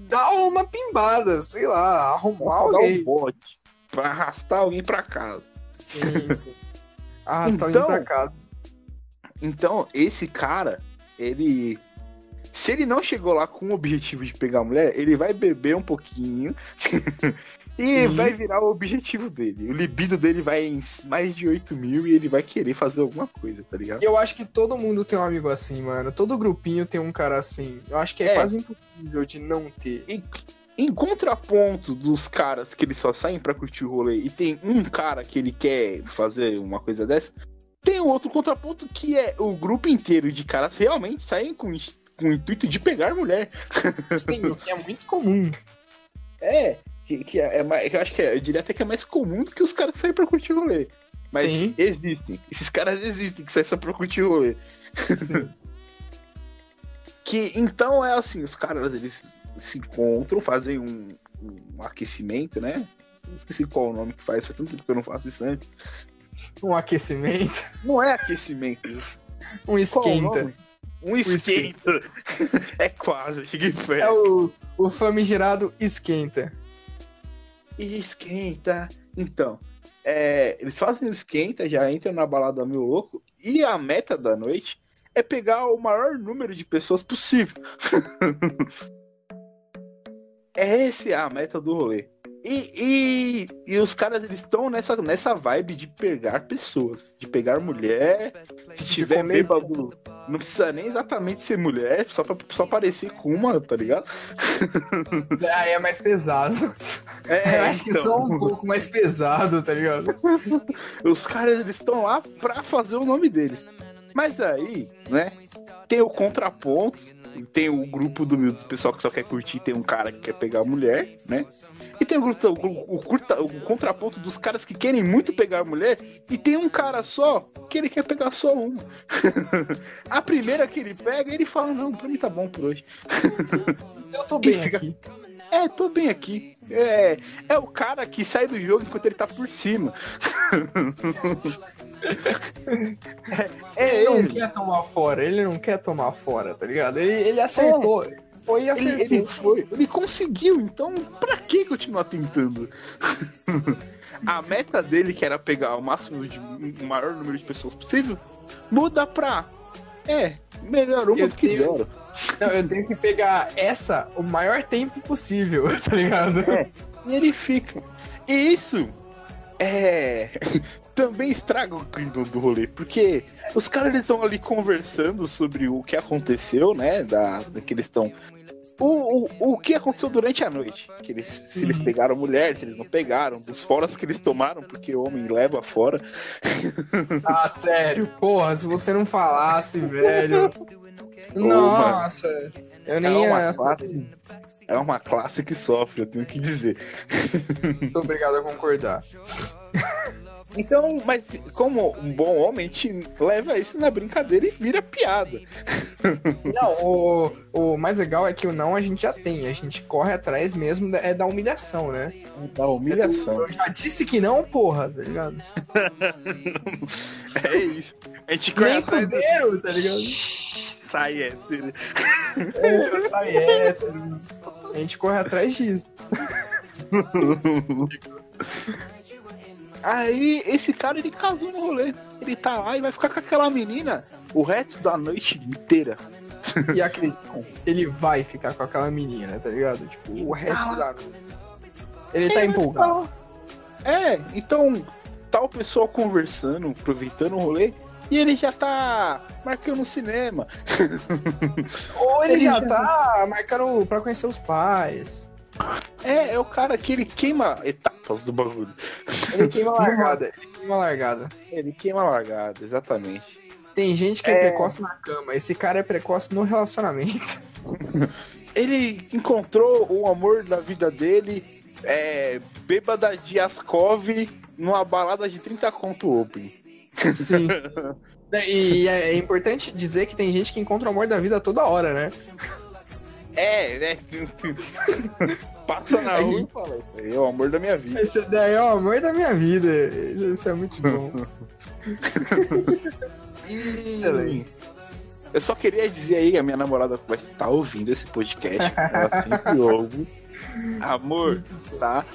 dar uma pimbada, sei lá, arrumar Pra dar um alguém. bote. Pra arrastar alguém pra casa. Isso. Arrastar Então- alguém pra casa. Então, esse cara, ele. Se ele não chegou lá com o objetivo de pegar a mulher, ele vai beber um pouquinho e Sim. vai virar o objetivo dele. O libido dele vai em mais de 8 mil e ele vai querer fazer alguma coisa, tá ligado? Eu acho que todo mundo tem um amigo assim, mano. Todo grupinho tem um cara assim. Eu acho que é, É. quase impossível de não ter. Em, em contraponto dos caras que eles só saem pra curtir o rolê e tem um cara que ele quer fazer uma coisa dessa, tem um outro contraponto que é o grupo inteiro de caras realmente saem com, com o intuito de pegar mulher. Sim, o que é muito comum. É, que, que é, é mais, eu acho que é, eu diria até que é mais comum do que os caras saírem pra curtir o rolê. Mas Sim. existem. Esses caras existem que saem só pra curtir o rolê. que então é assim, os caras eles se encontram, fazem um, um aquecimento, né? Esqueci qual o nome que faz, faz tanto tempo que eu não faço isso antes. Um aquecimento, Não é aquecimento. um esquenta. Um esquenta. é quase, cheguei perto. É o, o famigerado esquenta. Esquenta. Então, é, eles fazem o esquenta, já entram na balada meu louco, e a meta da noite é pegar o maior número de pessoas possível. Essa é a meta do rolê. E, e, e os caras eles estão nessa, nessa vibe de pegar pessoas, de pegar mulher. Se tiver comer- bêbado, não precisa nem exatamente ser mulher, só pra só parecer com uma, tá ligado? Aí é mais pesado. É, Eu acho que então. só um pouco mais pesado, tá ligado? Os caras eles estão lá pra fazer o nome deles. Mas aí, né? Tem o contraponto, tem o grupo do, do pessoal que só quer curtir, tem um cara que quer pegar a mulher, né? E tem o, grupo, o, o curta- o contraponto dos caras que querem muito pegar a mulher, e tem um cara só que ele quer pegar só uma. a primeira que ele pega, ele fala: Não, pra mim tá bom por hoje. Eu tô bem fica- aqui. É, tô bem aqui. É, é o cara que sai do jogo enquanto ele tá por cima. é, é Ele não ele. quer tomar fora, ele não quer tomar fora, tá ligado? Ele, ele acertou. Foi e Ele, acertou. ele foi, ele conseguiu, então pra que continuar tentando? A meta dele, que era pegar o máximo de o maior número de pessoas possível, muda pra. É, melhor uma Eu do que tenho- zero. Não, eu tenho que pegar essa o maior tempo possível, tá ligado? É. E ele fica. E isso é. Também estraga o clima do rolê, porque os caras eles estão ali conversando sobre o que aconteceu, né? Da, da que eles estão. O, o, o que aconteceu durante a noite. Que eles, se eles Uhum. pegaram mulher, se eles não pegaram, dos foras que eles tomaram, porque o homem leva fora. Ah, sério, porra, se você não falasse, velho. Nossa, eu nem É uma classe. É uma classe que sofre, eu tenho que dizer. Muito obrigado a concordar. Então, mas como um bom homem, a gente leva isso na brincadeira e vira piada. Não, o, o mais legal é que o não a gente já tem. A gente corre atrás mesmo da- é da humilhação, né? Da humilhação. Eu já disse que não, porra, tá ligado? É isso. A gente corre Nem atrás do... fuderam, tá ligado? Sai, é. É, sai hétero. A gente corre atrás disso. Aí, esse cara, ele casou no rolê. Ele tá lá e vai ficar com aquela menina o resto da noite inteira. E acredita, ele vai ficar com aquela menina, tá ligado? Tipo, o resto da noite. Ele tá É, empolgado. É, então, tá o pessoal conversando, aproveitando o rolê, e ele já tá marcando o cinema. Ou ele ele já já- tá marcando pra conhecer os pais. É, é o cara que ele queima etapas do bagulho. Ele queima a largada. Ele queima a largada. Ele queima a largada, exatamente. Tem gente que é, É. precoce na cama. Esse cara é precoce no relacionamento. Ele encontrou o amor da vida dele, é, bêbada de Ascov, numa balada de 30 conto open. Sim. E é é importante dizer que tem gente que encontra o amor da vida toda hora, né? É, né? Passa na rua e fala, isso aí é o amor da minha vida. Esse daí é o amor da minha vida. Isso é muito bom. E- Excelente. Eu só queria dizer aí, a minha namorada vai estar ouvindo esse podcast, ela sempre ouve. Amor, tá?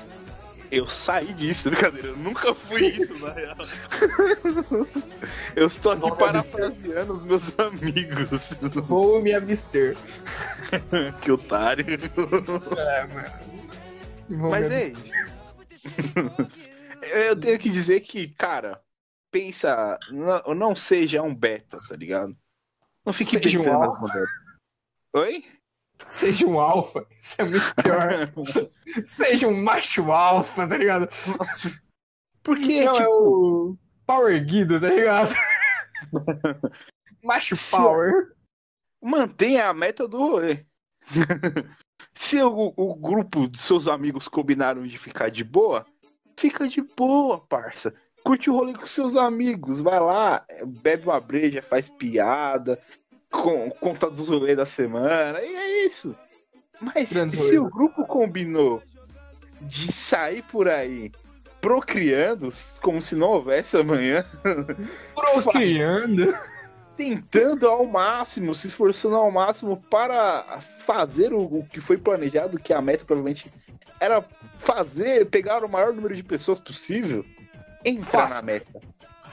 Eu saí disso, brincadeira. Eu nunca fui isso, na real. Eu estou aqui me parafraseando os meus amigos. Vou me abster. que otário. É, mano. Vou Mas é isso. Eu tenho que dizer que, cara, pensa, não, não seja um beta, tá ligado? Não fique Seja um alfa. mulheres. Oi? Seja um alfa. Isso é muito pior. Seja um macho alfa, tá ligado? Nossa. Porque, Não, tipo, é o Power Guido, tá ligado? macho Power. mantenha a meta do rolê. Se o, o grupo de seus amigos combinaram de ficar de boa, fica de boa, parça. Curte o rolê com seus amigos, vai lá, bebe uma breja, faz piada, com, conta do rolê da semana, e é isso. Mas Grandes se o grupo combinou de sair por aí procriando, como se não houvesse amanhã, Procriando. tentando ao máximo, se esforçando ao máximo para fazer o, o que foi planejado, que a meta provavelmente era fazer, pegar o maior número de pessoas possível, entrar Faça. na meta.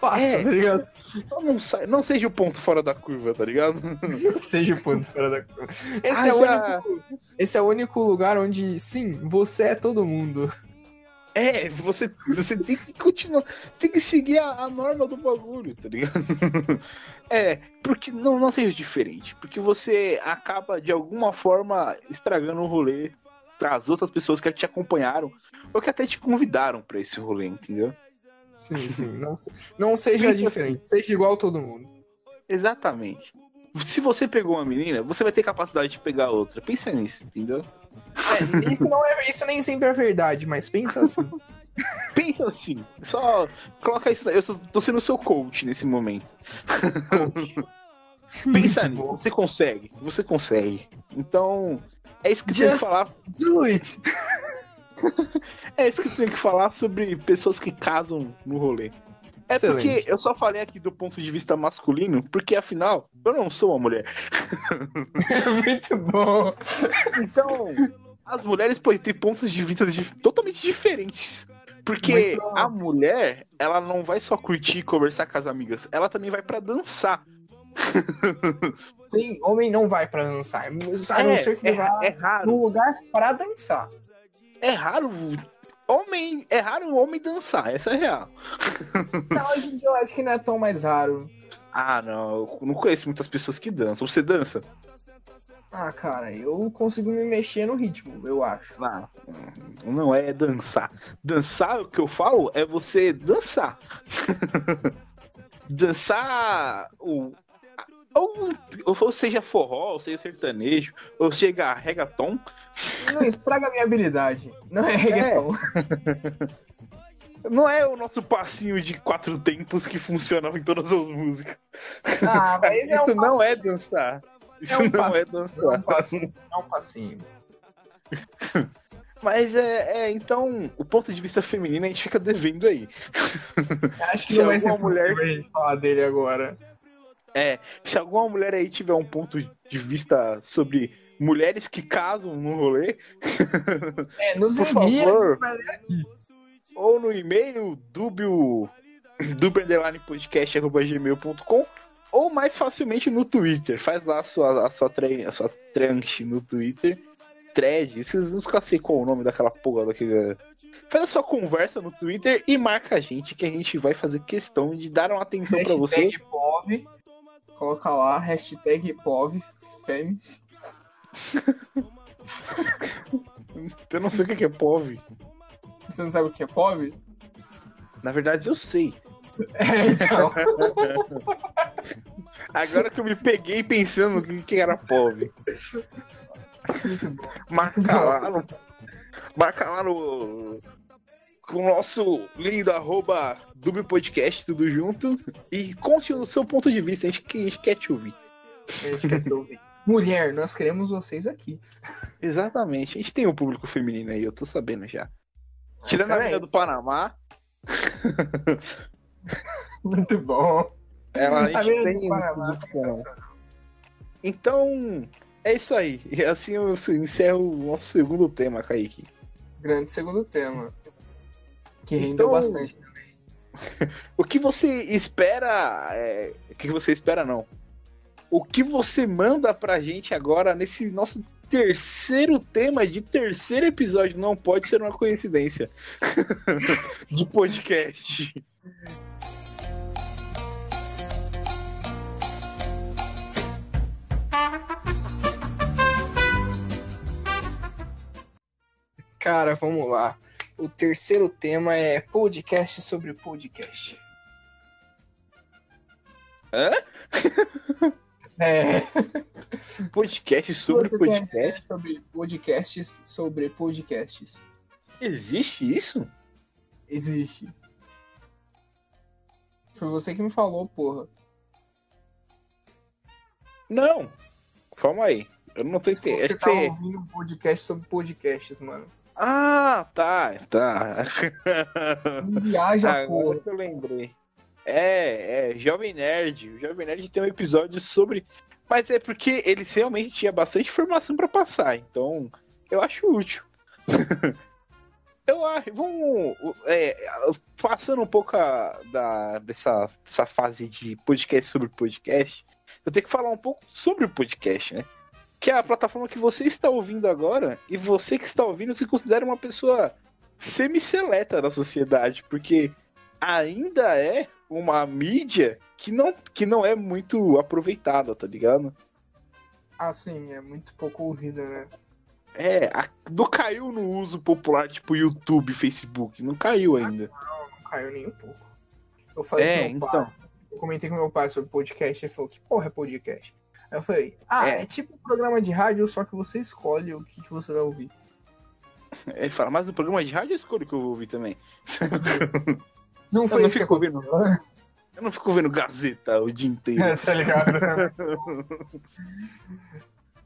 Faça, É. tá ligado? Então não, sai, não seja o ponto fora da curva, tá ligado? Não seja o ponto fora da curva. Esse, Ah, é o já- único, esse é o único lugar onde, sim, você é todo mundo. É, você, você tem que continuar, tem que seguir a, a norma do bagulho, tá ligado? É, porque não, não seja diferente, porque você acaba de alguma forma estragando o rolê para as outras pessoas que te acompanharam ou que até te convidaram pra esse rolê, entendeu? Sim, sim. Não, não seja diferente. Seja igual a todo mundo. Exatamente. Se você pegou uma menina, você vai ter capacidade de pegar outra. Pensa nisso, entendeu? É, isso, não é, isso nem sempre é verdade, mas pensa assim. Pensa assim, só coloca isso. Eu tô sendo seu coach nesse momento. Pensa Muito nisso, bom. você consegue, você consegue. Então, é isso que você Just- falar. Do it! É isso que você tem que falar sobre pessoas que casam no rolê. É Excelente. porque eu só falei aqui do ponto de vista masculino, porque afinal, eu não sou uma mulher. Muito bom. Então, as mulheres podem ter pontos de vista totalmente diferentes. Porque a mulher, ela não vai só curtir e conversar com as amigas, ela também vai pra dançar. Sim, homem não vai pra dançar. A não é, ser que é, vá é raro. num lugar pra dançar. É raro. Homem, é raro homem dançar, essa é real. Não, hoje em dia eu acho que não é tão mais raro. Ah, não, eu não conheço muitas pessoas que dançam. Você dança? Ah, cara, eu consigo me mexer no ritmo, eu acho. Não, não é dançar. Dançar, o que eu falo, é você dançar. dançar o. Ou, ou seja forró, ou seja sertanejo, ou seja reggaeton. Não estraga a minha habilidade. Não é reggaeton. Não é o nosso passinho de quatro tempos que funciona em todas as músicas. Ah, mas é Isso um não é dançar. Isso um não passinho, é É um dançar. passinho. É um passinho. Mas é, é, então, o ponto de vista feminino a gente fica devendo aí. Acho que Se não vai ser alguma mulher- gente falar dele agora. É, se alguma mulher aí tiver um ponto de vista sobre mulheres que casam no rolê, É, nos Por envia. favor. aqui. ou no e-mail dubio podcast.gmail.com ou mais facilmente no Twitter. Faz lá a sua, a sua, tre- a sua tranche no Twitter. Thread, vocês nunca sei qual é o nome daquela porra daquele. Faz a sua conversa no Twitter e marca a gente, que a gente vai fazer questão de dar uma atenção pra você. Hashtag POV. Coloca lá, hashtag POV. Fem. Eu não sei o que é POV. Você não sabe o que é POV? Na verdade, eu sei. É, então. Agora que eu me peguei pensando o que, era POV. Marca lá no. Marca lá no. Com o nosso lindo arroba Dubio Podcast, tudo junto. E conte o seu ponto de vista, a gente, a gente quer te ouvir. A gente quer te ouvir. Mulher, nós queremos vocês aqui. Exatamente, a gente tem um público feminino aí, eu tô sabendo já. Tirando a Excelente. menina do Panamá, Muito bom. ela, a A gente tem Panamá. Então, é isso aí. E assim eu encerro o nosso segundo tema, Kaique. Grande segundo tema. Que rendeu Então- bastante. O que você espera. é, O que você espera, não. O que você manda pra gente agora nesse nosso terceiro tema de terceiro episódio? Não pode ser uma coincidência. de podcast. Cara, vamos lá. O terceiro tema é podcast sobre podcast. Hã? É. Podcast sobre Você podcast? sobre podcasts sobre podcasts. Existe isso? Existe. Foi você que me falou, porra. Não. Calma aí. Eu não tô entendendo. Você você- ouvindo um podcast sobre podcasts, mano. Ah, tá, tá. Viaja, Agora porra. que eu lembrei. É, é, Jovem Nerd. O Jovem Nerd tem um episódio sobre. Mas é porque eles realmente tinha bastante informação pra passar, então eu acho útil. eu acho. Vamos. é, passando um pouco a- da, dessa, dessa fase de podcast sobre podcast, eu tenho que falar um pouco sobre o podcast, né? Que é a plataforma que você está ouvindo agora, e você que está ouvindo se considera uma pessoa semi-seleta da sociedade, porque ainda é uma mídia que não, que não é muito aproveitada, tá ligado? Ah, sim, é muito pouco ouvida, né? É, a- não caiu no uso popular, tipo YouTube, Facebook, não caiu ainda. Não caiu nem um pouco. Eu falei É, com meu então. pai, eu comentei com meu pai sobre podcast, ele falou, que porra é podcast? Aí eu falei, ah, É. é, tipo um programa de rádio, só que você escolhe o que, que você vai ouvir. Ele fala, mas no programa de rádio eu escolho o que eu vou ouvir também. Não foi não isso que fico ouvindo. aconteceu. Eu não fico vendo Gazeta o dia inteiro. tá ligado?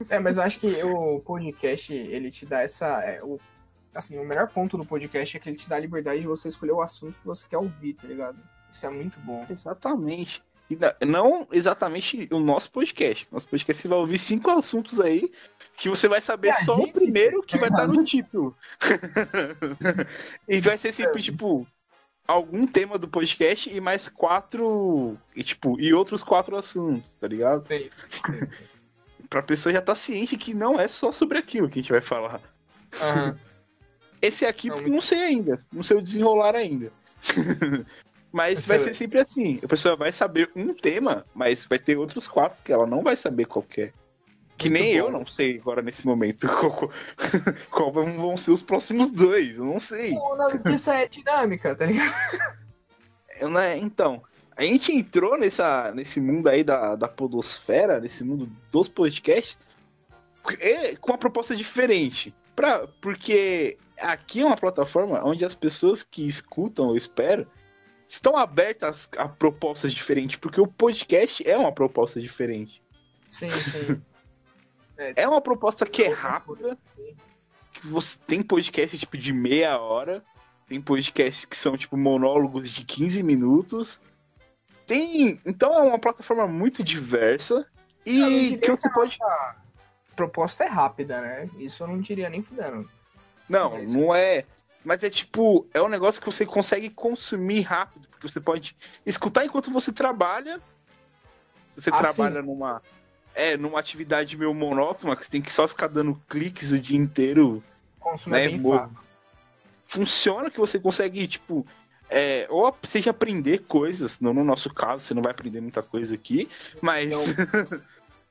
é, mas eu acho que o podcast, ele te dá essa. é, o, assim, o melhor ponto do podcast é que ele te dá a liberdade de você escolher o assunto que você quer ouvir, tá ligado? Isso é muito bom. Exatamente. E não exatamente o nosso podcast. Nosso podcast você vai ouvir cinco assuntos aí que você vai saber só o gente- primeiro que vai estar no título. e vai ser sempre, tipo, algum tema do podcast e mais quatro. E, tipo, e outros quatro assuntos, tá ligado? Sei. Pra pessoa já tá ciente que não é só sobre aquilo que a gente vai falar. Esse aqui, Não, não, sei ainda. Não sei o desenrolar ainda. mas vai ser Excelente. sempre assim. A pessoa vai saber um tema, mas vai ter outros quatro que ela não vai saber qual que é. Que Muito nem bom. eu não sei agora nesse momento qual, qual vão ser os próximos dois. Eu não sei. O nome disso é dinâmica, tá ligado? Eu, né, Então, a gente entrou nessa, nesse mundo aí da, da podosfera, nesse mundo dos podcasts, é, com uma proposta diferente. Pra, porque aqui é uma plataforma onde as pessoas que escutam, eu espero, estão abertas a propostas diferentes, porque o podcast é uma proposta diferente. Sim, sim. É uma proposta que é rápida, que você tem podcast tipo de meia hora, tem podcasts que são tipo monólogos de 15 minutos. Tem, então é uma plataforma muito diversa e que você pode proposta é rápida, né? Isso eu não diria nem fudendo. Não, É não é. Mas é tipo, é um negócio que você consegue consumir rápido, porque você pode escutar enquanto você trabalha. Você Ah, trabalha sim. numa é, numa atividade meio monótona, que você tem que só ficar dando cliques o dia inteiro. Consumo Né, é bem mo- fácil. Funciona que você consegue, tipo, é, ou seja aprender coisas, não no nosso caso, você não vai aprender muita coisa aqui, mas Não.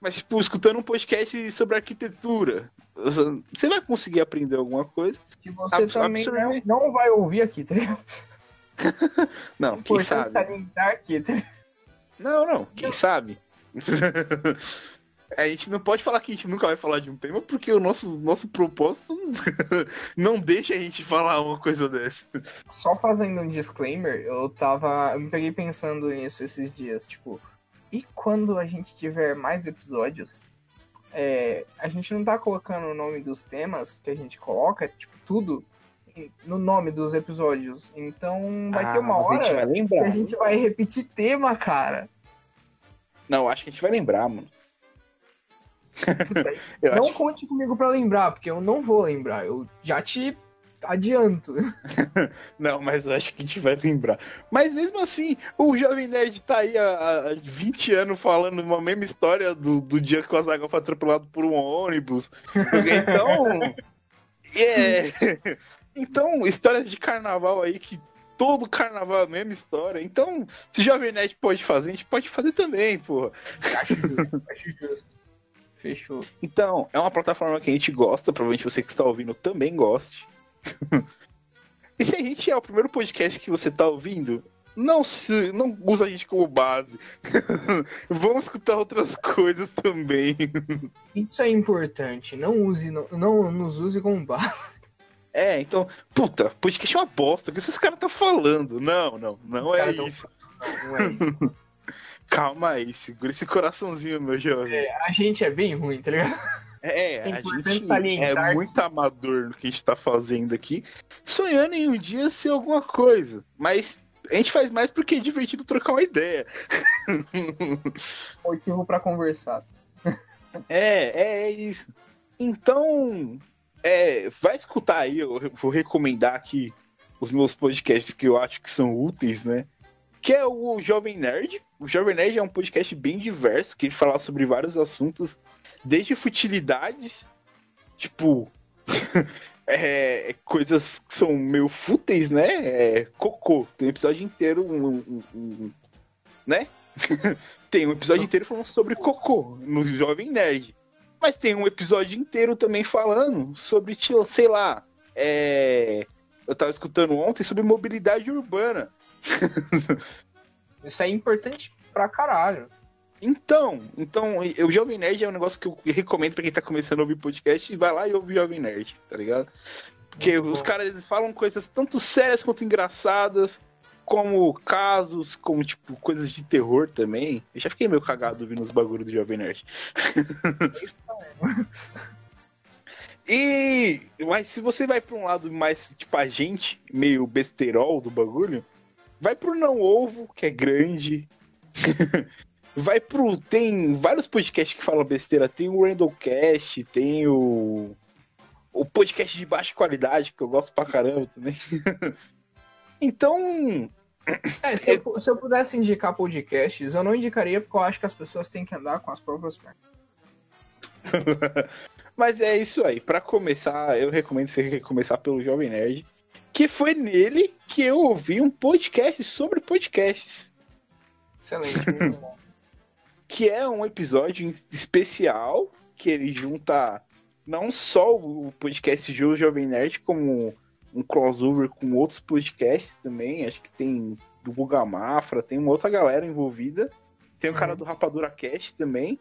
mas tipo, escutando um podcast sobre arquitetura, você vai conseguir aprender alguma coisa. Que você também não, não vai ouvir aqui, tá ligado? Não, quem Importante sabe? salientar aqui, tá ligado? Não, não, quem sabe? a gente não pode falar que a gente nunca vai falar de um tema porque o nosso, nosso propósito não deixa a gente falar uma coisa dessa. Só fazendo um disclaimer, eu tava. Eu me peguei pensando nisso esses dias, tipo, e quando a gente tiver mais episódios? é, a gente não tá colocando o nome dos temas que a gente coloca, tipo, tudo no nome dos episódios. Então vai ter uma Ah, mas A gente vai hora que lembrar. a gente vai repetir tema, cara. Não, acho que a gente vai lembrar, mano. Não acho conte comigo pra lembrar, porque eu não vou lembrar. Eu já te adianto. Não, mas eu acho que a gente vai lembrar. Mas mesmo assim, o Jovem Nerd tá aí há, há 20 anos falando uma mesma história do, do dia que o Azaghal foi atropelado por um ônibus. Então. é. Então, histórias de carnaval aí que todo carnaval é a mesma história. Então, se o Jovem Nerd pode fazer, a gente pode fazer também, porra. Acho justo, acho justo. Fechou. Então, é uma plataforma que a gente gosta, provavelmente você que está ouvindo também goste. e se a gente é o primeiro podcast que você está ouvindo, não, se, não usa a gente como base. Vamos escutar outras coisas também. Isso é importante. Não use, não, não nos use como base. É, então, puta, podcast é uma bosta. O que esses caras tá falando? Não, não, não é isso. Não, não é isso. Calma aí, segura esse coraçãozinho, meu jovem. É, a gente é bem ruim, tá ligado? É, a gente salientar é muito amador no que a gente tá fazendo aqui, sonhando em um dia ser alguma coisa. Mas a gente faz mais porque é divertido trocar uma ideia. Motivo pra conversar. É, é, é isso. Então, é, vai escutar aí, eu vou recomendar aqui os meus podcasts que eu acho que são úteis, né? Que é o Jovem Nerd. O Jovem Nerd é um podcast bem diverso, que ele fala sobre vários assuntos, desde futilidades, tipo, é, coisas que são meio fúteis, né? É, cocô. Tem um episódio inteiro, um- um- um- né? tem um episódio inteiro falando sobre cocô no Jovem Nerd. Mas tem um episódio inteiro também falando sobre, sei lá, é... eu tava escutando ontem sobre mobilidade urbana. Isso é importante pra caralho. Então, então, o Jovem Nerd é um negócio que eu recomendo pra quem tá começando a ouvir podcast vai lá e ouve o Jovem Nerd, tá ligado? Porque Muito os bom. caras eles falam coisas tanto sérias quanto engraçadas, como casos, como tipo coisas de terror também. Eu já fiquei meio cagado ouvindo os bagulhos do Jovem Nerd. E mas se você vai pra um lado mais tipo a gente, meio besterol do bagulho, vai pro não ovo, que é grande. vai pro tem vários podcasts que falam besteira, tem o Randallcast, tem o o podcast de baixa qualidade que eu gosto pra caramba também. então, É, se, eu, se eu pudesse indicar podcasts, eu não indicaria porque eu acho que as pessoas têm que andar com as próprias pernas. Mas é isso aí. Pra começar, eu recomendo você começar pelo Jovem Nerd, que foi nele que eu ouvi um podcast sobre podcasts, Excelente, muito bom. que é um episódio especial que ele junta não só o podcast de Jovem Nerd, como um crossover com outros podcasts também. Acho que tem do Buga Mafra, tem uma outra galera envolvida. Tem o cara Uhum. do Rapadura Cast também.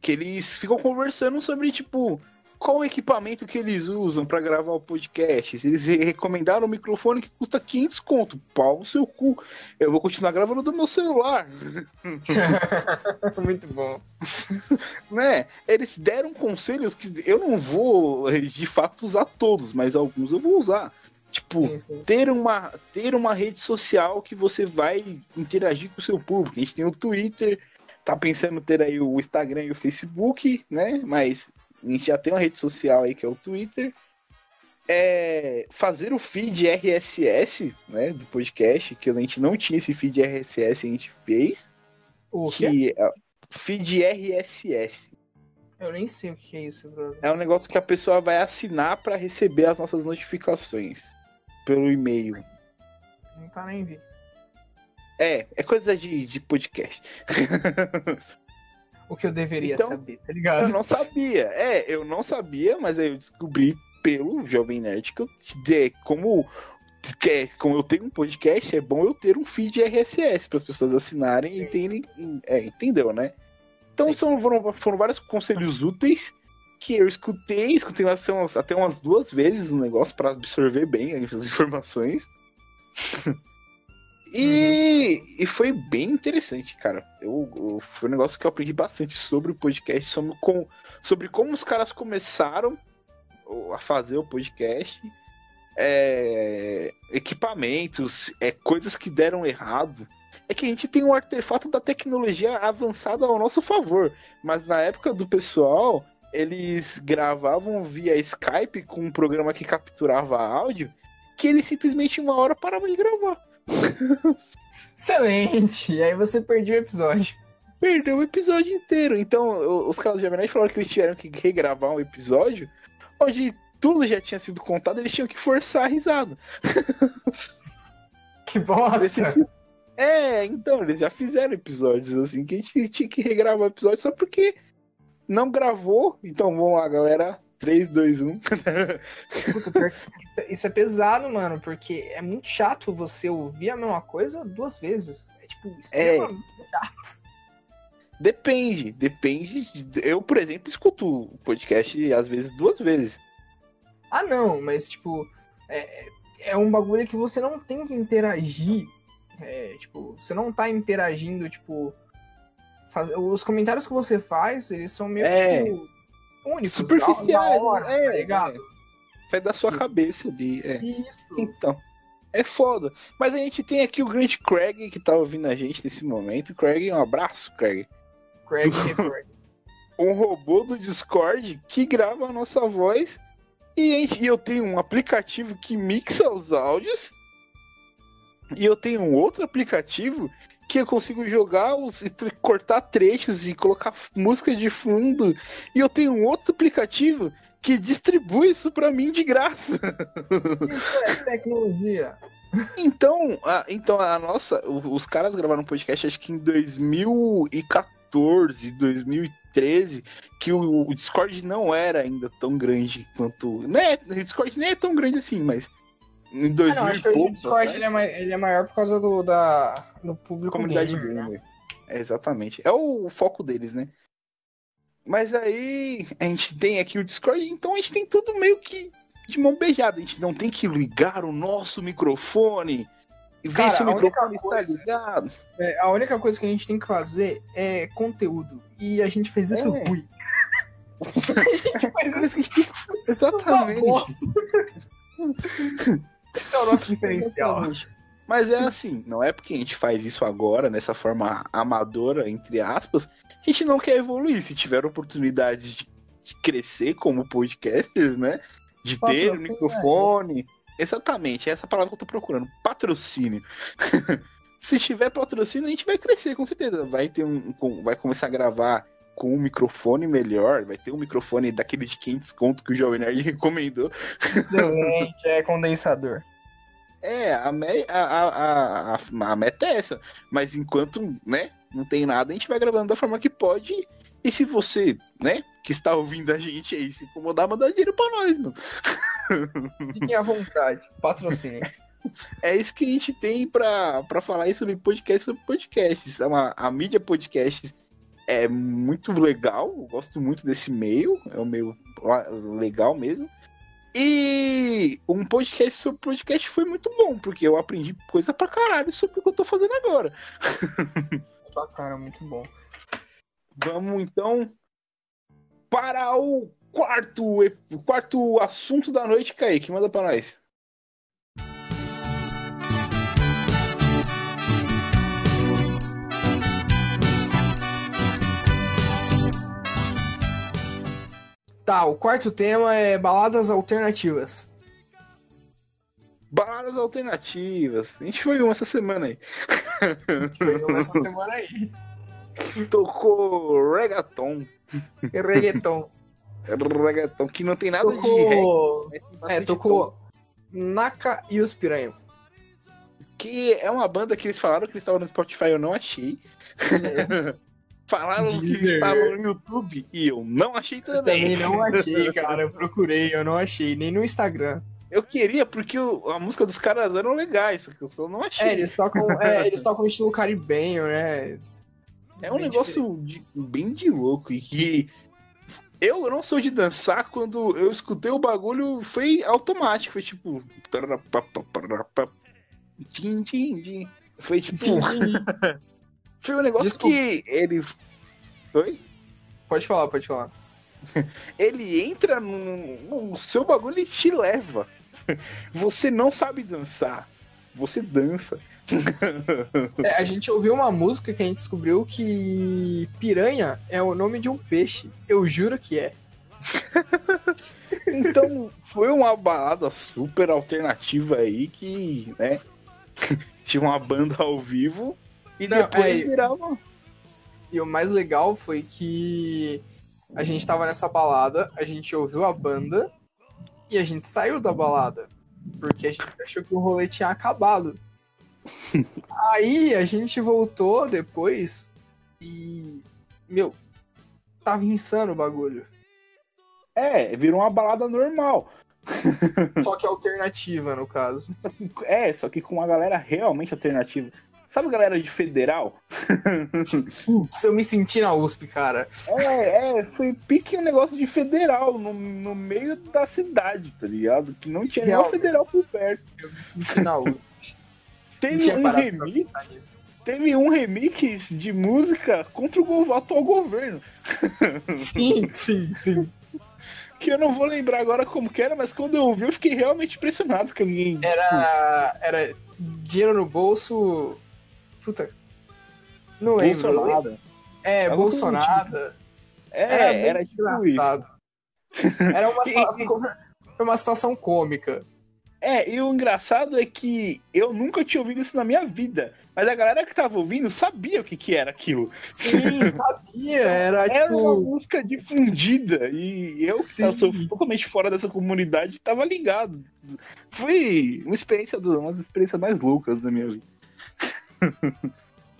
Que eles ficam conversando sobre, tipo, qual o equipamento que eles usam pra gravar o podcast. Eles re- recomendaram um microfone que custa 500 conto. Pau no seu cu. Eu vou continuar gravando do meu celular. muito bom. né? Eles deram conselhos que eu não vou, de fato, usar todos, mas alguns eu vou usar. Tipo, Sim, sim. ter uma, ter uma rede social que você vai interagir com o seu público. A gente tem o Twitter, tá pensando ter aí o Instagram e o Facebook, né? Mas a gente já tem uma rede social aí que é o Twitter. É, fazer o feed RSS, né, do podcast, que a gente não tinha esse feed RSS, a gente fez. O quê? Que é feed RSS. Eu nem sei o que é isso, brother. É um negócio que a pessoa vai assinar para receber as nossas notificações pelo e-mail. Não tá nem vi. É, é coisa de, de podcast. O que eu deveria Então, saber, tá eu ligado? não sabia. É, eu não sabia, mas aí eu descobri pelo Jovem Nerd que eu de, como que, é- como eu tenho um podcast, é bom eu ter um feed RSS para as pessoas assinarem e terem, é, entendeu, né? Então são, foram, foram vários conselhos úteis que eu escutei, escutei até umas, até umas duas vezes o negócio para absorver bem as informações. E, e foi bem interessante, cara. Eu, eu- foi um negócio que eu aprendi bastante sobre o podcast, sobre, com, sobre como os caras começaram a fazer o podcast, é, equipamentos, é, coisas que deram errado. É que a gente tem um artefato da tecnologia avançada ao nosso favor, mas na época do pessoal eles gravavam via Skype com um programa que capturava áudio, que eles simplesmente uma hora paravam de gravar. Excelente! E aí você perdeu o episódio. Perdeu o episódio inteiro. Então, os caras do Jovem Nerd falaram que eles tiveram que regravar um episódio onde tudo já tinha sido contado, eles tinham que forçar a risada. Que bosta! É, então, eles já fizeram episódios assim que a gente tinha que regravar o episódio só porque não gravou. Então vamos lá, galera. 3, 2, 1. Puta, pior que isso é pesado, mano, porque é muito chato você ouvir a mesma coisa duas vezes. É tipo, extremamente chato. Depende, depende. de- Eu, por exemplo, escuto o podcast às vezes duas vezes. Ah, não, mas tipo, é, é um bagulho que você não tem que interagir. É, tipo, você não tá interagindo, tipo. faz- os comentários que você faz, eles são meio É. tipo, únicos. Superficiais, hora, é, tá ligado? Sai da sua cabeça ali. É. Isso. Então, é foda. Mas a gente tem aqui o grande Craig que tá ouvindo a gente nesse momento. Craig, um abraço, Craig. Craig. Um robô do Discord que grava a nossa voz. E, gente- e eu tenho um aplicativo que mixa os áudios. E eu tenho um outro aplicativo que eu consigo jogar os e cortar trechos e colocar música de fundo. E eu tenho um outro aplicativo que distribui isso pra mim de graça. Isso é tecnologia. Então, a, então a nossa, os caras gravaram um podcast acho que em 2014, 2013, que o, o Discord não era ainda tão grande quanto, né? O Discord nem é tão grande assim, mas em Ah, 2000 não, acho que o Discord ele é, mai- ele é maior por causa do, da, do público comunidade gamer, né? gamer. É, exatamente. É o foco deles, né? Mas aí a gente tem aqui o Discord, então a gente tem tudo meio que de mão beijada. A gente não tem que ligar o nosso microfone e ver Cara, se o microfone está coisa- ligado. É, a única coisa que a gente tem que fazer é conteúdo. E a gente fez isso É. ruim. a gente fez isso Exatamente. bosta. Esse é o nosso diferencial. Mas é assim, não é porque a gente faz isso agora, nessa forma amadora, entre aspas, a gente não quer evoluir. Se tiver oportunidades de, de crescer como podcasters, né? De ter um Patrocínio, microfone. Exatamente, é essa palavra que eu tô procurando. Patrocínio. Se tiver patrocínio, a gente vai crescer, com certeza. Vai ter um. com- Vai começar a gravar com um microfone melhor. Vai ter um microfone daquele de 500 conto que o Jovem Nerd recomendou. Excelente, é condensador. É, a, me- a, a, a, a meta é essa. Mas enquanto, né, não tem nada, a gente vai gravando da forma que pode. E se você, né, que está ouvindo a gente aí, se incomodar, mandar dinheiro pra nós, mano. Fiquem à vontade. Patrocínio. É isso que a gente tem pra, pra falar aí sobre podcast sobre podcasts. É a mídia podcasts é muito legal, gosto muito desse meio, é um meio legal mesmo. E um podcast sobre podcast foi muito bom, porque eu aprendi coisa pra caralho sobre o que eu tô fazendo agora. Bacana, muito bom. Vamos então para o quarto, quarto assunto da noite, Kaique. Manda pra nós. Tá, o quarto tema é baladas alternativas. Baladas alternativas. A gente foi uma essa semana aí. Foi uma essa semana aí. Tocou reggaeton. Reggaeton. Reggaeton, que não tem nada de reggae. Tocou. mas tem É, tocou Naka e os Piranha. Que é uma banda que eles falaram que eles estavam no Spotify, eu não achei. falaram que Deezer. estavam no YouTube e eu não achei Eu também. também não achei, cara. Eu procurei, eu não achei. Nem no Instagram. Eu queria, porque o- a música dos caras eram legais, só que eu só não achei. É, eles tocam, é, eles tocam estilo caribenho, né? É um Bem negócio de- bem de louco e que eu não sou de dançar quando eu escutei o bagulho foi automático, foi tipo foi tipo foi um negócio Desculpa. que ele Oi? Pode falar, pode falar. Ele entra no, no seu bagulho e te leva. Você não sabe dançar, você dança. É, a gente ouviu uma música que a gente descobriu que piranha é o nome de um peixe. Eu juro que é. Então, foi uma balada super alternativa aí que, né? Tinha uma banda ao vivo e Não, depois é- virava. E o mais legal foi que a gente tava nessa balada, a gente ouviu a banda e a gente saiu da balada. Porque a gente achou que o rolê tinha acabado. Aí a gente voltou depois e. Meu, tava insano o bagulho. É, virou uma balada normal. Só que alternativa, no caso. É, só que com uma galera realmente alternativa. Sabe a galera de federal? Putz, eu me senti na USP, cara. É, é, foi pique um negócio de federal no, no meio da cidade, tá ligado? Que não tinha nenhum federal por perto. Eu me senti na USP. Teve um remix, teve um remix de música contra o atual governo. Sim, sim, sim. Que eu não vou lembrar agora como que era, mas quando eu ouvi eu fiquei realmente impressionado que alguém. Era. Era dinheiro no bolso. Puta. Não lembro. Bolsonaro. É, Alguma coisa Bolsonaro. É, Era, era, tipo isso. engraçado. Era uma, situa- E- foi uma situação cômica. É, e o engraçado é que eu nunca tinha ouvido isso na minha vida. Mas a galera que tava ouvindo sabia o que, que era aquilo. Sim, sabia. Era Era uma tipo. música difundida. E eu, que Sim. sou totalmente fora dessa comunidade, tava ligado. Foi uma experiência, do- uma das experiências mais loucas da minha vida.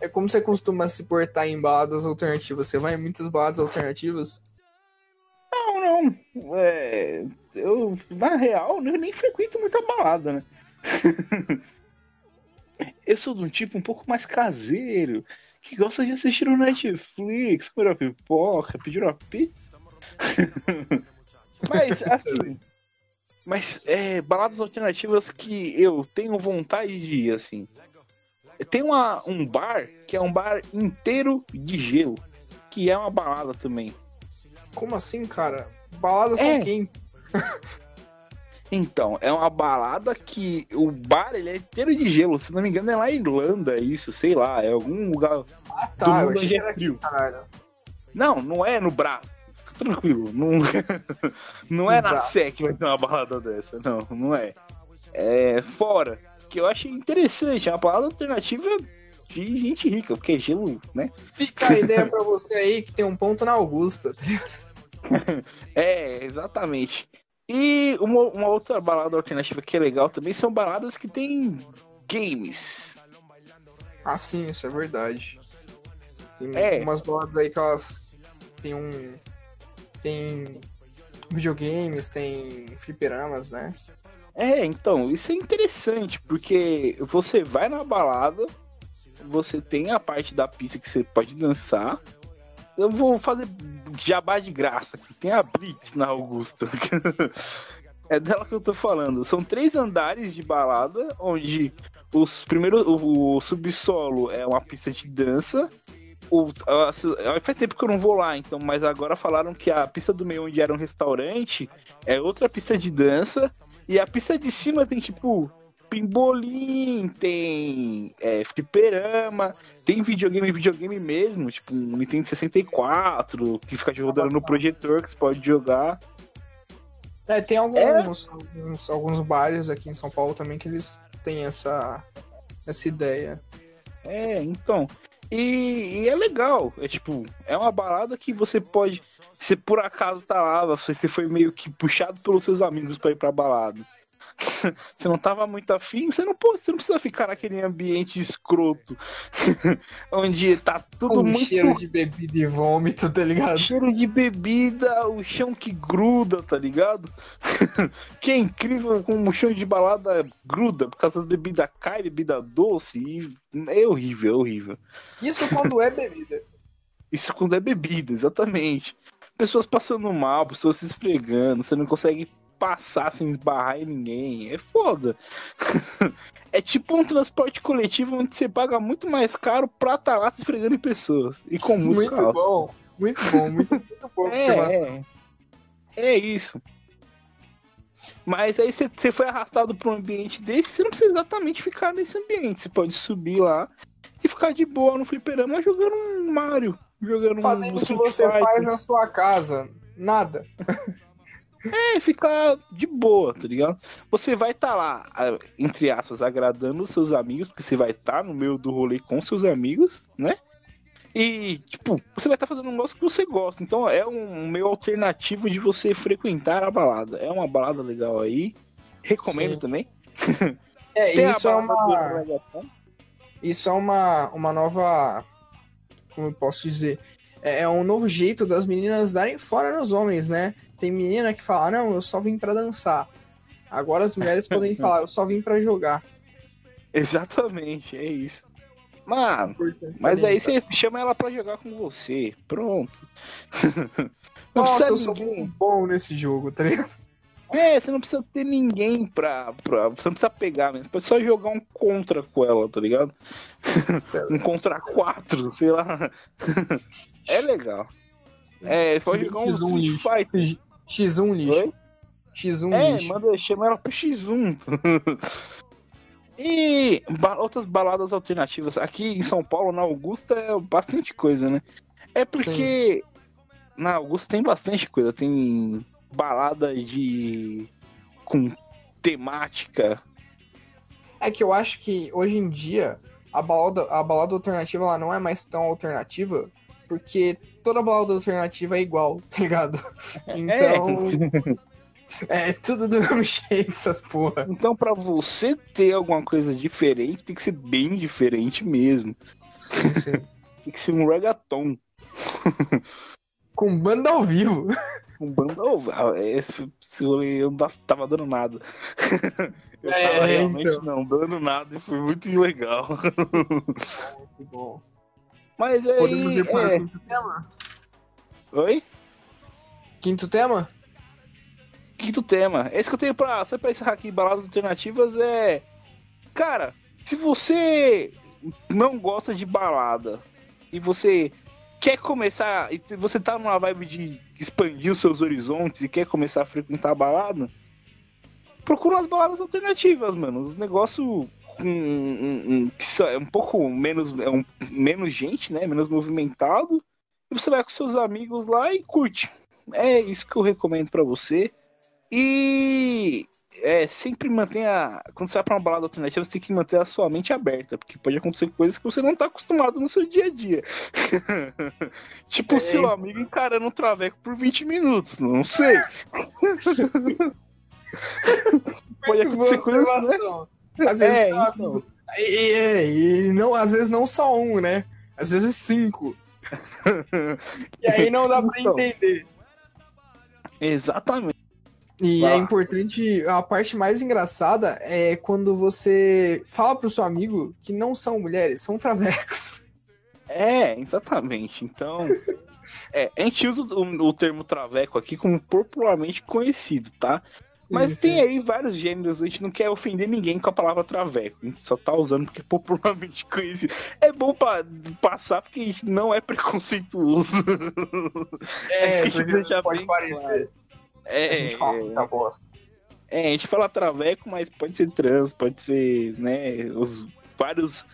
É como você costuma se portar em baladas alternativas. Você vai em muitas baladas alternativas? Não, não. É, eu, na real, eu nem frequento muita balada, né? eu sou de um tipo um pouco mais caseiro, que gosta de assistir no Netflix, comer uma pipoca, pedir uma pizza. mas, assim. Mas é, baladas alternativas que eu tenho vontade de ir, assim. Tem uma, um bar que é um bar inteiro de gelo, que é uma balada também. Como assim, cara? Baladas É. são quem? Então, é uma balada que o bar ele é inteiro de gelo. Se não me engano, é lá na Irlanda, isso, sei lá, é algum lugar Ah, do tá. Eu mundo achei onde que é caralho. Não, não é no braço. Fica tranquilo. Não, não é na. SEC vai ter uma balada dessa. Não, não é. É fora. Que eu achei interessante. É uma balada alternativa de gente rica, porque é gelo, né? Fica a ideia pra você aí que tem um ponto na Augusta. tá? É, exatamente. E uma, uma outra balada alternativa que é legal também são baladas que tem games. Ah, sim, isso é verdade. Tem É. umas baladas aí que elas tem um. Tem videogames, tem fliperamas, né? É, então, isso é interessante, porque você vai na balada, você tem a parte da pista que você pode dançar. Eu vou fazer jabá de graça aqui. Tem a Blitz na Augusta. é dela que eu tô falando. São três andares de balada, onde os primeiros, o, o subsolo é uma pista de dança. O, a- faz tempo que eu não vou lá, então, mas agora falaram que a pista do meio, onde era um restaurante, é outra pista de dança. E a pista de cima tem tipo pimbolim, tem é, fliperama, tem videogame, videogame mesmo, tipo um Nintendo 64, que fica rodando no projetor que você pode jogar. É, tem alguns, alguns, alguns bares aqui em São Paulo também que eles têm essa, essa ideia. É, então. E, e é legal. É tipo, é uma balada que você pode. Se por acaso tá lá, você você foi meio que puxado pelos seus amigos pra ir pra balada. Você não tava muito afim, você não, pô, você não precisa ficar naquele ambiente escroto. onde tá tudo Com muito cheiro de bebida e vômito, tá ligado? cheiro de bebida, o chão que gruda, tá ligado? que é incrível como o chão de balada gruda, por causa das bebidas caem, bebida doce, e é horrível, é horrível. Isso quando é bebida. Isso quando é bebida, exatamente. Pessoas passando mal, pessoas se esfregando, você não consegue passar sem esbarrar em ninguém. É foda. é tipo um transporte coletivo onde você paga muito mais caro pra estar lá se esfregando em pessoas. E com música Muito alta. bom, muito bom, muito, muito bom. É, é. é isso. Mas aí você você foi arrastado pra um ambiente desse, você não precisa exatamente ficar nesse ambiente. Você pode subir lá e ficar de boa no fliperama jogando um Mario. Jogando Fazendo um o que você Fighter. faz na sua casa. Nada. É, ficar de boa, tá ligado? Você vai estar lá, ah, entre aspas, agradando os seus amigos, porque você vai estar no meio do rolê com seus amigos, né? E, tipo, você vai estar fazendo um negócio que você gosta. Então é um meio alternativo de você frequentar a balada. É uma balada legal aí. Recomendo Sim. também. É, isso é uma. Isso é uma, uma nova. Como eu posso dizer? É, é um novo jeito das meninas darem fora nos homens, né? Tem menina que fala, não, eu só vim pra dançar. Agora as mulheres podem falar, eu só vim pra jogar. Exatamente, é isso. Mano, mas aí você chama ela pra jogar com você. Pronto. Nossa, eu sou muito bom nesse jogo, tá ligado? É, você não precisa ter ninguém pra, pra. Você não precisa pegar mesmo. Você pode só jogar um contra com ela, tá ligado? Um contra quatro, sei lá. É legal. É, pode jogar um X1 Street lixo. Fighter. X1 lixo. Oi? X1 É, lixo. manda, chama ela pro X1. e ba- outras baladas alternativas. Aqui em São Paulo, na Augusta, é bastante coisa, né? É porque na Augusta tem bastante coisa. Tem balada de. com temática. É que eu acho que hoje em dia a balada, a balada alternativa ela não é mais tão alternativa, porque toda balada alternativa é igual, tá ligado? Então. É, tudo do mesmo jeito, essas porra. Então, pra você ter alguma coisa diferente, tem que ser bem diferente mesmo. Sim, sim. Tem que ser um reggaeton. Com banda ao vivo. Um banda. Oh, esse, esse rolê eu não tava- tava dando nada. Eu É, tava realmente então. não dando nada e foi muito legal. Muito bom. Mas aí. Podemos ir para é... o quinto tema? Oi? Quinto tema? Quinto tema. Esse que eu tenho pra. Só pra encerrar aqui, baladas alternativas é. Cara, se você não gosta de balada e você quer começar. Você tá numa vibe de expandir os seus horizontes e quer começar a frequentar a balada, procura umas baladas alternativas, mano. Os negócios um, um- são- é um pouco menos, é um, menos gente, né? Menos movimentado. E você vai com seus amigos lá e curte. É isso que eu recomendo pra você. E é, sempre mantenha. Quando você vai pra uma balada alternativa, você tem que manter a sua mente aberta, porque pode acontecer coisas que você não tá acostumado no seu dia a dia. tipo, É, seu então. amigo encarando um traveco por 20 minutos, não sei. pode acontecer coisas, né? Às vezes, É, só- então. e, e- e não, às vezes não só um, né? Às vezes cinco. E aí não dá pra Então. entender. Exatamente. E Vai é importante, a parte mais engraçada é quando você fala pro seu amigo que não são mulheres, são travecos. É, exatamente. Então, é, a gente usa o, o termo traveco aqui como popularmente conhecido, tá? Mas Isso, tem aí vários gêneros, a gente não quer ofender ninguém com a palavra traveco. A gente só tá usando porque é popularmente conhecido. É bom pra passar porque a gente não é preconceituoso. É, a gente deixa pode parecer. É, a gente fala muita bosta. é, a gente fala traveco, mas pode ser trans, pode ser, né, os vários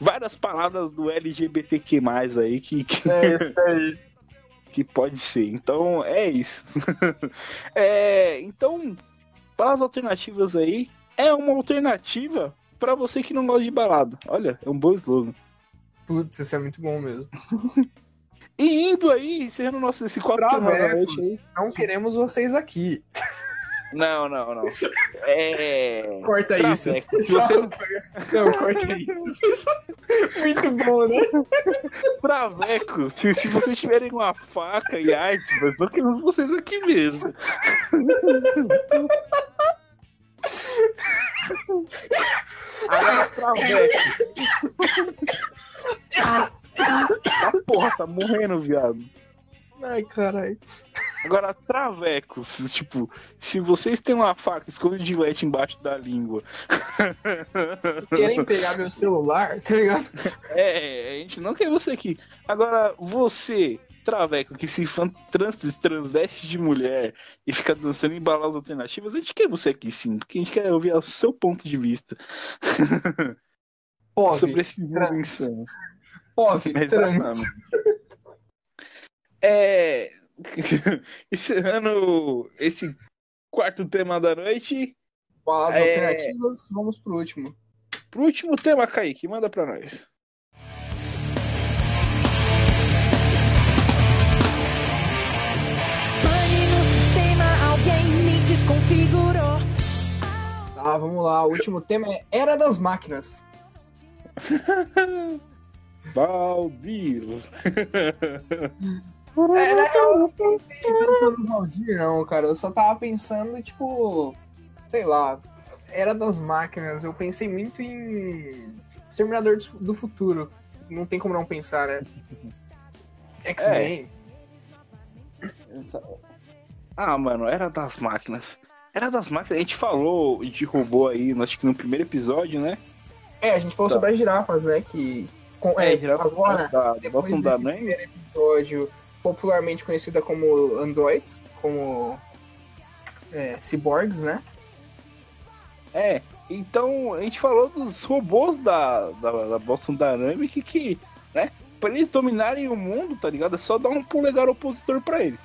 várias palavras do LGBTQ+, aí que, que, É isso aí. que pode ser. Então, é isso. é, então, para as alternativas aí, é uma alternativa para você que não gosta de balada. Olha, é um bom slogan. Putz, isso é muito bom mesmo. E indo aí, encerrando nosso esse noite aí. Não queremos vocês aqui. Não, não, não. É. Corta isso. Se você não Não, corta isso. Muito bom, né? Traveco, se, se vocês tiverem uma faca e arte, mas não queremos vocês aqui mesmo. Agora, Traveco. Ah, porra, tá morrendo, viado. Ai, caralho. Agora, travecos, tipo, se vocês têm uma faca, esconde de leite embaixo da língua. Querem pegar meu celular, tá ligado? É, a gente não quer você aqui. Agora, você, traveco, que se trans, transveste de mulher e fica dançando em baladas alternativas, a gente quer você aqui sim, porque a gente quer ouvir o seu ponto de vista Pove, sobre esse mundo insano. Pove, trans. É, encerrando esse quarto tema da noite. As É. alternativas, vamos pro último. Pro último tema, Kaique, manda pra nós. Pane no sistema, alguém me desconfigurou. Tá, vamos lá. O último tema é Era das Máquinas. Baldir. É, na real, eu não pensei tanto no Valdir, não, cara. Eu só tava pensando, tipo, sei lá, Era das Máquinas. Eu pensei muito em Exterminador do- do Futuro. Não tem como não pensar, né? X-Men. Ah, mano, era das máquinas. Era das máquinas. A gente falou de robô aí, acho que no primeiro episódio, né? É, a gente falou Tá. sobre as girafas, né? Que. Com, é, girafas agora, da, da depois da desse Mãe. primeiro episódio, popularmente conhecida como androids, como é, cyborgs, né? É, então a gente falou dos robôs da, da, da Boston Dynamics que, né, pra eles dominarem o mundo, tá ligado? É só dar um polegar opositor pra eles.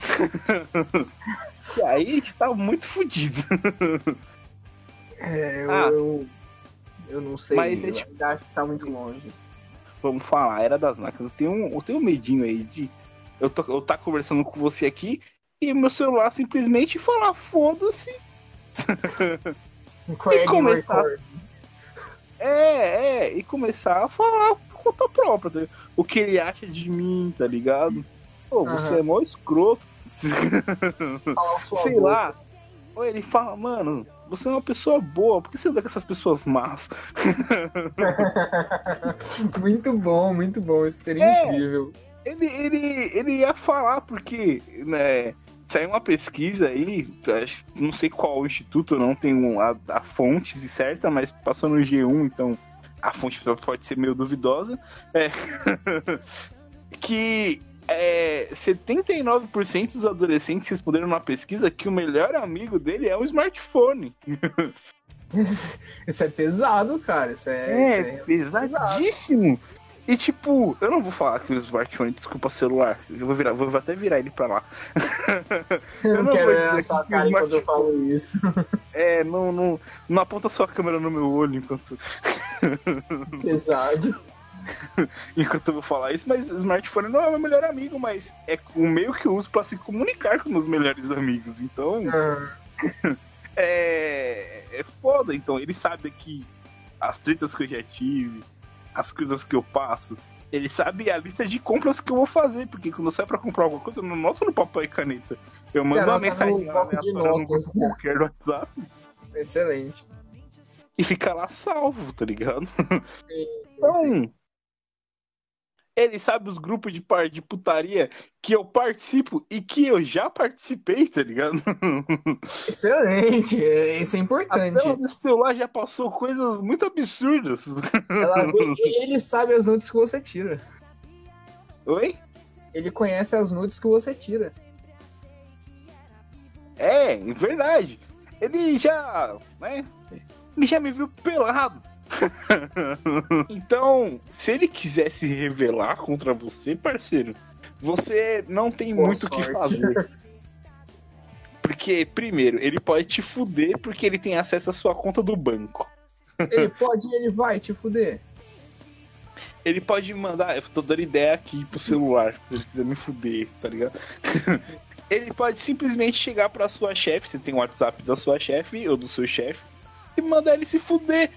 e aí a gente tá muito fudido. É, eu, Ah. eu, eu não sei, Mas é eu acho que tá muito longe. Vamos falar, era das máquinas. Eu tenho um, eu tenho um medinho aí de. Eu, tô, eu tá conversando com você aqui e meu celular simplesmente falar, foda-se. Craig começar-. É, é, e começar a falar por conta própria, tá o que ele acha de mim, tá ligado? Pô, você é mó escroto. Sei boca. lá. Ou ele fala, mano, você é uma pessoa boa, por que você anda com essas pessoas más? muito bom, muito bom. Isso seria É. incrível. Ele, ele, ele ia falar, porque, né, saiu uma pesquisa aí, não sei qual instituto, não tenho a, a fonte certa, mas passou no G1, então a fonte pode ser meio duvidosa, é, que é, 79% dos adolescentes responderam numa pesquisa que o melhor amigo dele é um smartphone. Isso é pesado, cara. Isso é. É, isso é- pesadíssimo. E tipo, eu não vou falar que o smartphone desculpa celular. Eu vou virar, vou até virar ele pra lá. Eu eu não quero ver a sua cara o enquanto eu falo isso. É, não, não, não aponta sua câmera no meu olho enquanto, Pesado. enquanto eu vou falar isso, mas smartphone não é meu melhor amigo, mas é o meio que eu uso pra se comunicar com meus melhores amigos. Então, Ah, é, é foda. Então, ele sabe que as tretas que eu já tive, as coisas que eu passo, ele sabe a lista de compras que eu vou fazer, porque quando eu saio pra comprar alguma coisa, eu não noto no papel e caneta. Eu mando uma no mensagem bloco de no notas. grupo qualquer WhatsApp excelente. e fica lá salvo, tá ligado? Sim. Então, ele sabe os grupos de par de putaria que eu participo e que eu já participei, tá ligado? Excelente. é- Isso é A importante. tela do celular já passou coisas muito absurdas. Ela ele sabe as nudes que você tira. Oi? Ele conhece as nudes que você tira. É, é verdade. Ele já, né? Ele já me viu pelado. então, se ele quiser se revelar contra você, parceiro, você não tem Boa muito o que fazer. Porque, primeiro, ele pode te fuder porque ele tem acesso à sua conta do banco. Ele pode e ele vai te fuder. Ele pode mandar, eu tô dando ideia aqui pro celular, se ele quiser me fuder, tá ligado? ele pode simplesmente chegar pra sua chefe, você tem o WhatsApp da sua chefe ou do seu chefe, e mandar ele se fuder.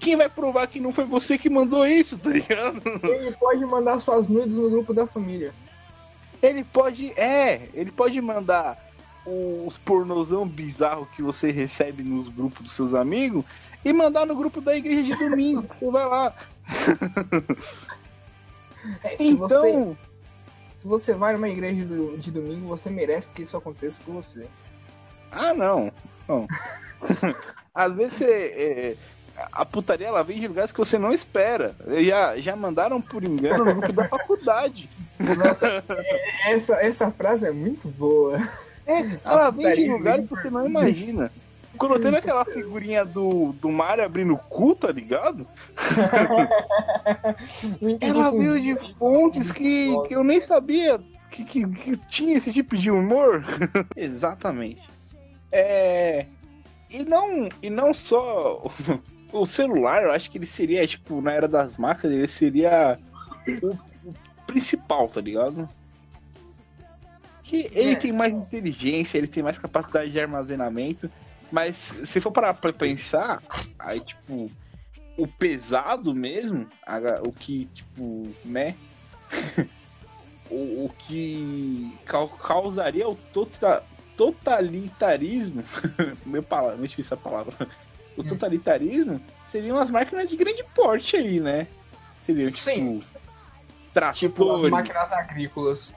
Quem vai provar que não foi você que mandou isso, tá ligado? Ele pode mandar suas nudes no grupo da família. Ele pode, é, ele pode mandar os pornozão bizarro que você recebe nos grupos dos seus amigos e mandar no grupo da igreja de domingo, que você vai lá. É, se, você, Então, se você vai numa igreja de, de domingo, você merece que isso aconteça com você. Ah, não. não. Às vezes você, é, a putaria ela vem de lugares que você não espera. Já, já mandaram por engano no grupo da faculdade. Nossa, essa, essa frase é muito boa. Ela vem de putaria lugares que você não imagina. Quando teve aquela figurinha do, do Mario abrindo o cu, tá ligado? Ela veio de fontes que, que eu nem sabia que, que, que tinha esse tipo de humor. Exatamente. É. E não, e não só o celular, eu acho que ele seria, tipo, na era das máquinas, ele seria o, o principal, tá ligado? Que ele É. tem mais inteligência, ele tem mais capacidade de armazenamento, mas se for parar pra pensar, aí, tipo, o pesado mesmo, o que, tipo, né? o, o que cau- causaria o tota- totalitarismo, meu palavra, não difícil essa palavra, o Hum. totalitarismo seriam as máquinas de grande porte aí, né? Seriam, tipo, Sim. tratores, Tipo, as máquinas agrícolas.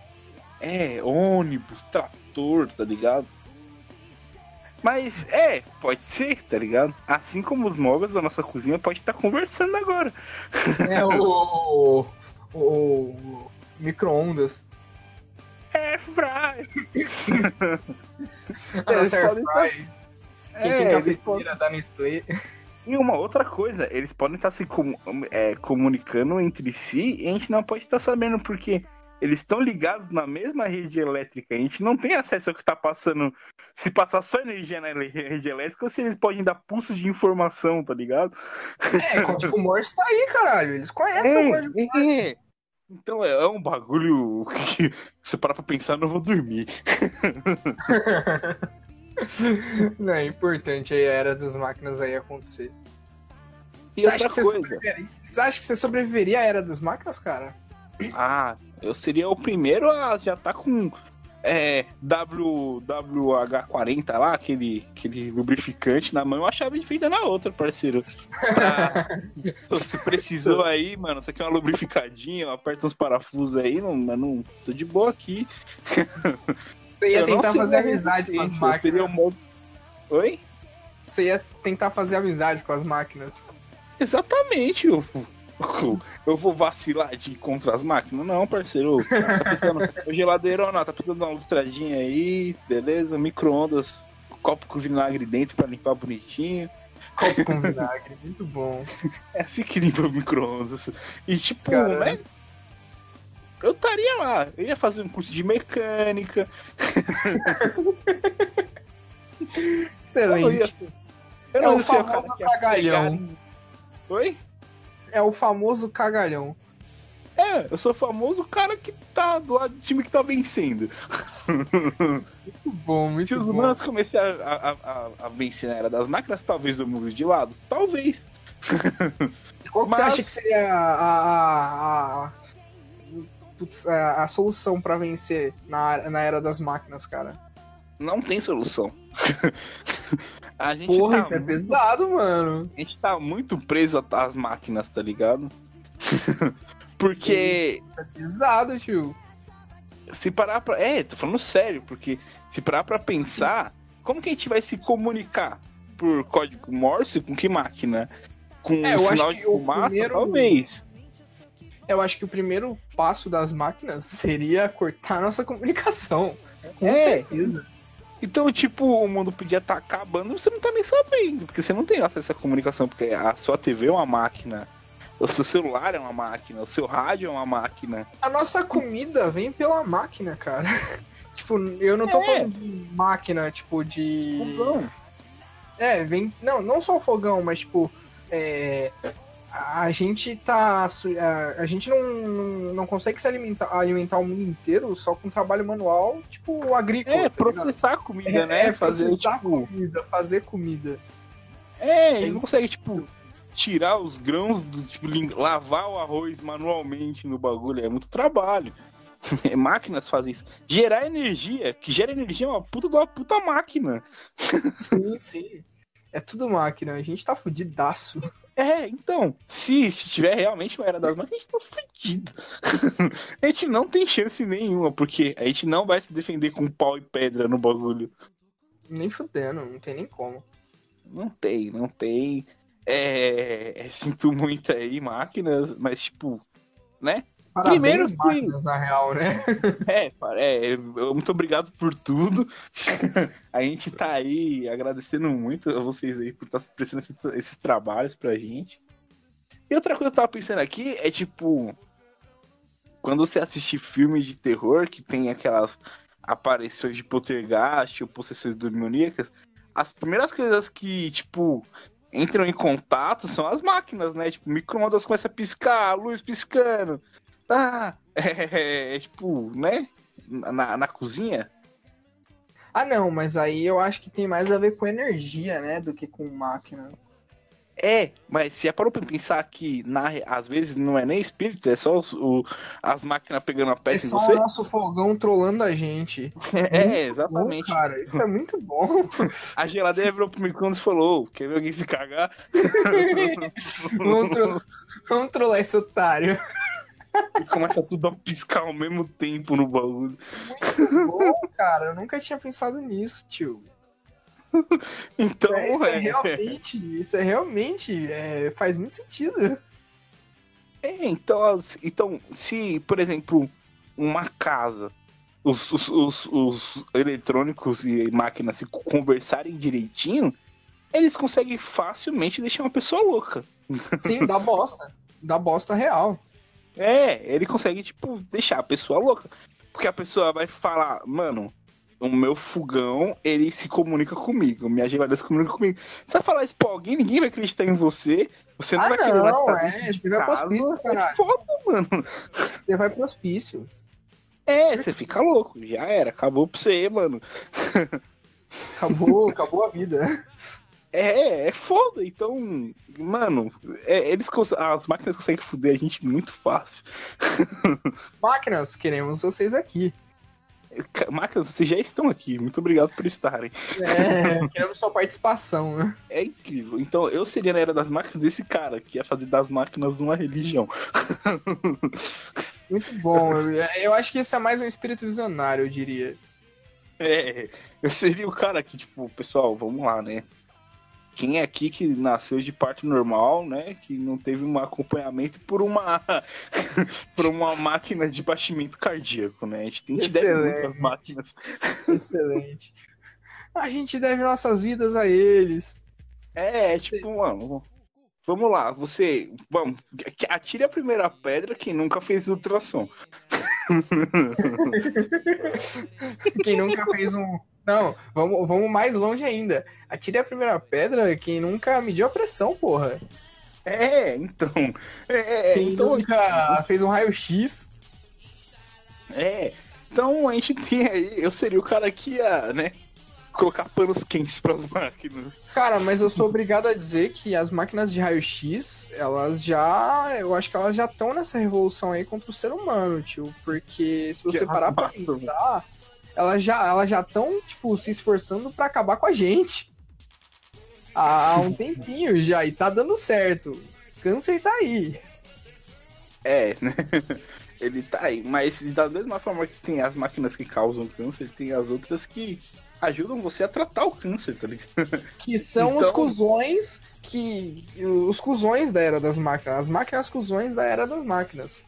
é, ônibus, trator, tá ligado? Mas é, pode ser, tá ligado? Assim como os móveis da nossa cozinha pode estar conversando agora. É o. o, o micro-ondas. É, fry. Nossa Eles air fry. É, Quem tem eles cafeteira da Nestlé. E uma outra coisa, eles podem estar se comu- é, comunicando entre si e a gente não pode estar sabendo porque eles estão ligados na mesma rede elétrica. A gente não tem acesso ao que está passando. Se passar só energia na rede elétrica ou se eles podem dar pulsos de informação, tá ligado? É, código Morse tá aí, caralho. Eles conhecem o código Morse. é. Então é, é um bagulho que se parar pra pensar, eu não vou dormir. Não, é importante aí a era das máquinas aí acontecer. E Você acha, outra que você, coisa. sobreviveria... você acha que você sobreviveria à era das máquinas, cara? Ah, eu seria o primeiro a já tá com é, WH40 lá, aquele, aquele lubrificante na mão, e uma chave de fenda na outra, parceiro. Pra- se precisou aí, mano, isso aqui é uma lubrificadinha, eu aperto uns parafusos aí, não, não tô de boa aqui. Você ia Eu tentar fazer amizade com as eu seria um máquinas. modo- Oi? Você ia tentar fazer amizade com as máquinas. Exatamente, eu, eu, vou vacilar de contra as máquinas? Não, parceiro. Tá precisando, o geladeiro não, tá precisando de uma lustradinha aí, beleza? Micro-ondas, copo com vinagre dentro pra limpar bonitinho. Copo com vinagre, muito bom. É assim que limpa o micro-ondas. E tipo, Cara. né? Eu estaria lá, eu ia fazer um curso de mecânica. Eu não ia, Excelente. eu É não o ia ser famoso cagalhão. pegar- Oi? É o famoso cagalhão. É, eu sou o famoso cara que tá do lado do time que tá vencendo. Muito bom, Se muito os bom. humanos começarem a, a, a, vencer na era das máquinas, talvez eu mude de lado. Talvez. Qual que você Mas- acha que seria a, a, a, putz, a, a solução pra vencer na, na era das máquinas, cara? Não tem solução. a gente Porra, tá isso é muito- pesado, mano. A gente tá muito preso às máquinas, tá ligado? porque Isso é pesado, tio. se parar pra. É, tô falando sério, porque se parar pra pensar, como que a gente vai se comunicar? Por código Morse? Com que máquina? Com É, eu sinal de fumaça? primeiro- Talvez. Eu acho que o primeiro passo das máquinas seria cortar a nossa comunicação. Com É. certeza. Então, tipo, o mundo podia estar acabando e você não tá nem sabendo, porque você não tem acesso à comunicação, porque a sua TV é uma máquina, o seu celular é uma máquina, o seu rádio é uma máquina. A nossa comida vem pela máquina, cara. tipo, eu não tô É. falando de máquina, tipo, de. Fogão. É, vem. Não, não só o fogão, mas tipo. É, a gente tá. A, a gente não, não, não consegue se alimentar, alimentar o mundo inteiro só com trabalho manual, tipo, agrícola. É, tá ligado? processar a comida, É, né? é, fazer, processar tipo. comida, fazer comida. É, ele não consegue, tipo, tirar os grãos, do, tipo, lavar o arroz manualmente no bagulho. É muito trabalho. Máquinas fazem isso. Gerar energia, que gera energia é uma puta de uma puta máquina. Sim, sim. É tudo máquina, a gente tá fudidaço. É, então, se, se tiver realmente uma era das máquinas, a gente tá fudido. a gente não tem chance nenhuma, porque a gente não vai se defender com pau e pedra no bagulho. Nem fudendo, não tem nem como. Não tem, não tem. É, é, sinto muito aí, máquinas, mas tipo, né? Parabéns, Primeiro que- máquinas, na real, né? É, é, muito obrigado por tudo. a gente tá aí agradecendo muito a vocês aí por estar prestando esses, esses trabalhos pra gente. E outra coisa que eu tava pensando aqui é tipo. quando você assiste filme de terror que tem aquelas aparições de poltergeist ou possessões demoníacas, as primeiras coisas que, tipo, entram em contato são as máquinas, né? Tipo, micro-ondas começa a piscar, a luz piscando. Ah, é, é, tipo, né? Na, na cozinha. Ah, não, mas aí eu acho que tem mais a ver com energia, né? Do que com máquina. É, mas se é para pensar que na, às vezes não é nem espírito, é só os- o- as máquinas pegando a É peça em só você. o nosso fogão trollando a gente. É, Bom, exatamente. cara, isso é muito bom. A geladeira virou pro micro-ondas e falou: "Ô, quer ver alguém se cagar? vamos, tro- vamos trollar esse otário. E começa tudo a piscar ao mesmo tempo no bagulho. Muito bom, cara. Eu nunca tinha pensado nisso, tio. Então, É, isso é é, realmente, isso é realmente, é, faz muito sentido. é, então, então, se, por exemplo, uma casa, os, os, os, os eletrônicos e máquinas se conversarem direitinho, eles conseguem facilmente deixar uma pessoa louca. Sim, dá bosta. Dá bosta real. É, ele consegue, tipo, deixar a pessoa louca. Porque a pessoa vai falar, mano, o meu fogão, ele se comunica comigo. Minha geladeira se comunica comigo. Você vai falar isso pra alguém, ninguém vai acreditar em você. Você não Ah, vai querer mais não, é. Você vai pro hospício, É caralho. foda, mano. Você vai pro hospício. É, você fica louco. Já era, acabou pra você, mano. Acabou, acabou a vida. É, é foda. Então, mano, é, eles as máquinas conseguem foder a gente muito fácil. Máquinas, queremos vocês aqui. Máquinas, vocês já estão aqui. Muito obrigado por estarem. É, queremos sua participação, né? É incrível. Então, eu seria na era das máquinas esse cara que ia fazer das máquinas uma religião. Muito bom. Eu, eu acho que isso é mais um espírito visionário, eu diria. É, eu seria o cara que, tipo, pessoal, vamos lá, né? Quem é aqui que nasceu de parto normal, né? Que não teve um acompanhamento por uma por uma máquina de batimento cardíaco, né? A gente tem que deve muitas máquinas. Excelente. A gente deve nossas vidas a eles. É, tipo, mano, vamos lá, você, vamos, atire a primeira pedra quem nunca fez ultrassom. Quem nunca fez um. Não, vamos, vamos mais longe ainda. Atire a primeira pedra quem nunca mediu a pressão, porra. É, então, é, é, Quem então, nunca fez um raio-x. é, então a gente tem aí, eu seria o cara que ia, né, colocar panos quentes pras máquinas. Cara, mas eu sou obrigado a dizer que as máquinas de raio-x, elas já. Eu acho que elas já estão nessa revolução aí contra o ser humano, tio. Porque se você Já parar pra pensar, elas já elas já estão, tipo, se esforçando pra acabar com a gente. Há um tempinho já, e tá dando certo. Câncer tá aí. É, né, ele tá aí, mas da mesma forma que tem as máquinas que causam câncer, tem as outras que ajudam você a tratar o câncer, tá ligado? Que são os Então- cuzões que. Os cuzões da era das máquinas. As máquinas cuzões da era das máquinas.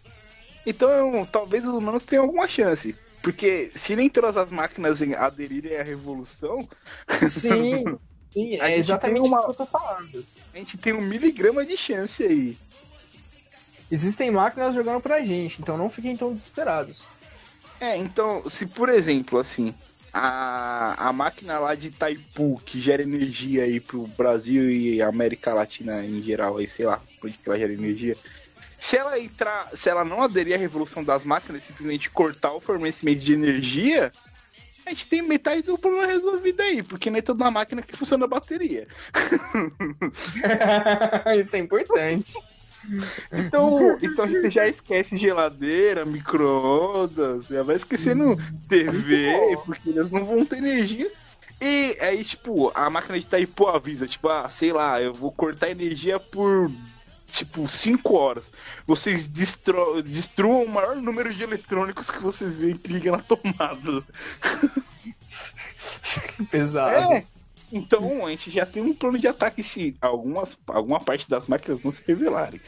Então, talvez os humanos tenham alguma chance. Porque se nem todas as máquinas em- aderirem à revolução, Sim, sim, A é exatamente uma- o que eu tô falando. a gente tem um miligrama de chance aí. Existem máquinas jogando pra gente, então não fiquem tão desesperados. É, então, se por exemplo, assim, a, a máquina lá de Itaipu, que gera energia aí pro Brasil e América Latina em geral, aí, sei lá, onde que ela gera energia. Se ela entrar, se ela não aderir à revolução das máquinas, simplesmente cortar o fornecimento de energia, a gente tem metade do problema resolvido aí, porque não é toda máquina que funciona a bateria. Isso é importante. Então, então a gente já esquece geladeira, micro-ondas, já vai esquecendo TV, porque eles não vão ter energia. E aí, tipo, a máquina de Itaipu avisa, tipo, ah, sei lá, eu vou cortar energia por, tipo, 5 horas. Vocês destro destruam o maior número de eletrônicos que vocês veem que liga na tomada. Pesado. É. Então, a gente já tem um plano de ataque se algumas, alguma parte das máquinas não se revelarem.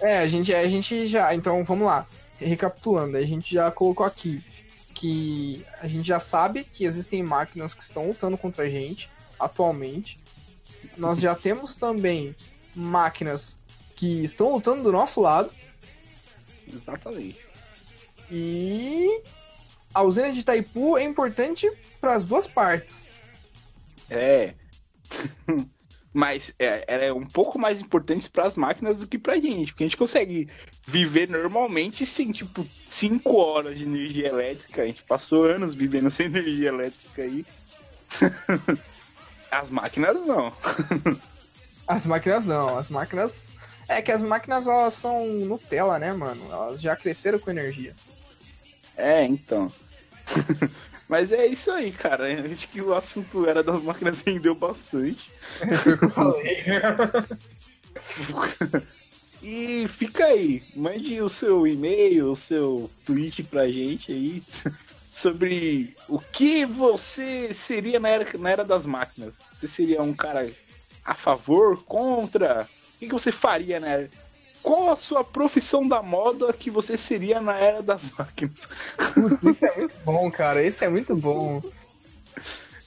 É, a gente, a gente já. Então vamos lá. Recapitulando, a gente já colocou aqui que a gente já sabe que existem máquinas que estão lutando contra a gente atualmente. Nós já temos também máquinas que estão lutando do nosso lado. Exatamente. E a usina de Itaipu é importante para as duas partes. É. Mas é, ela é um pouco mais importante para as máquinas do que pra gente, porque a gente consegue viver normalmente sem, tipo, 5 horas de energia elétrica. A gente passou anos vivendo sem energia elétrica aí. As máquinas não. As máquinas não, as máquinas. É que as máquinas elas são Nutella, né, mano? Elas já cresceram com energia. É, então. Mas é isso aí, cara. Acho que o assunto era das máquinas rendeu bastante. Foi o que eu falei. E fica aí, mande o seu e-mail, o seu tweet pra gente aí sobre o que você seria na era, na era das máquinas. Você seria um cara a favor, contra? O que, que você faria era? Qual a sua profissão da moda que você seria na era das máquinas? Putz, isso é muito bom, cara. Isso é muito bom.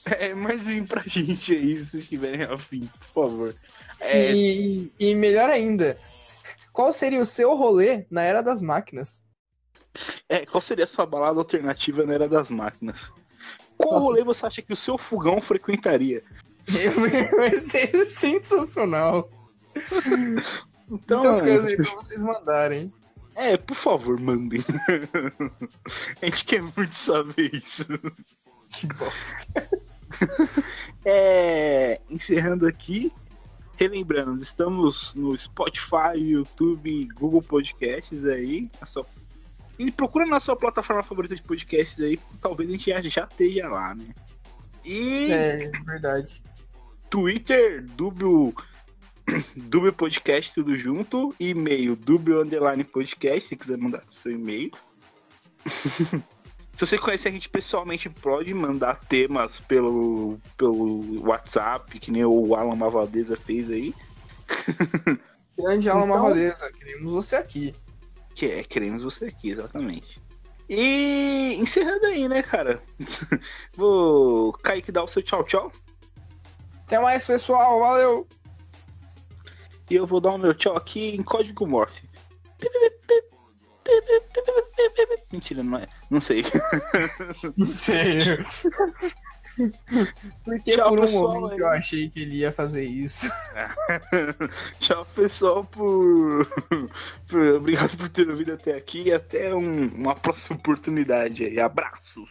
É, mandem pra gente aí se vocês tiverem afim, por favor. É, E, e melhor ainda, qual seria o seu rolê na era das máquinas? É, qual seria a sua balada alternativa na era das máquinas? Qual Nossa. rolê você acha que o seu fogão frequentaria? Vai ser sensacional. Então, Muitas coisas aí pra vocês mandarem. é, por favor, mandem. A gente quer muito saber isso. Que bosta. É, encerrando aqui, relembrando, estamos no Spotify, YouTube, Google Podcasts aí. sua- E procura na sua plataforma favorita de podcasts aí, talvez a gente já, já esteja lá, né? E É, verdade. Twitter, Dubio, Dubio Podcast, tudo junto. E-mail, Dubio Underline Podcast, se quiser mandar seu e-mail. se você conhece a gente pessoalmente, pode mandar temas pelo, pelo WhatsApp, que nem o Alan Mavaldeza fez aí. Grande alma Então- Valeza, queremos você aqui. Que é, queremos você aqui, exatamente. E encerrando aí, né, cara? Vou. Kaique, dar o seu tchau, tchau. Até mais, pessoal. Valeu. E eu vou dar o meu tchau aqui em código Morse. Mentira, não é. Não sei. Não sei. Porque Tchau, por um pessoal, momento aí. eu achei que ele ia fazer isso. Tchau, pessoal, por... por- Obrigado por ter ouvido até aqui e até um- uma próxima oportunidade aí. Abraços.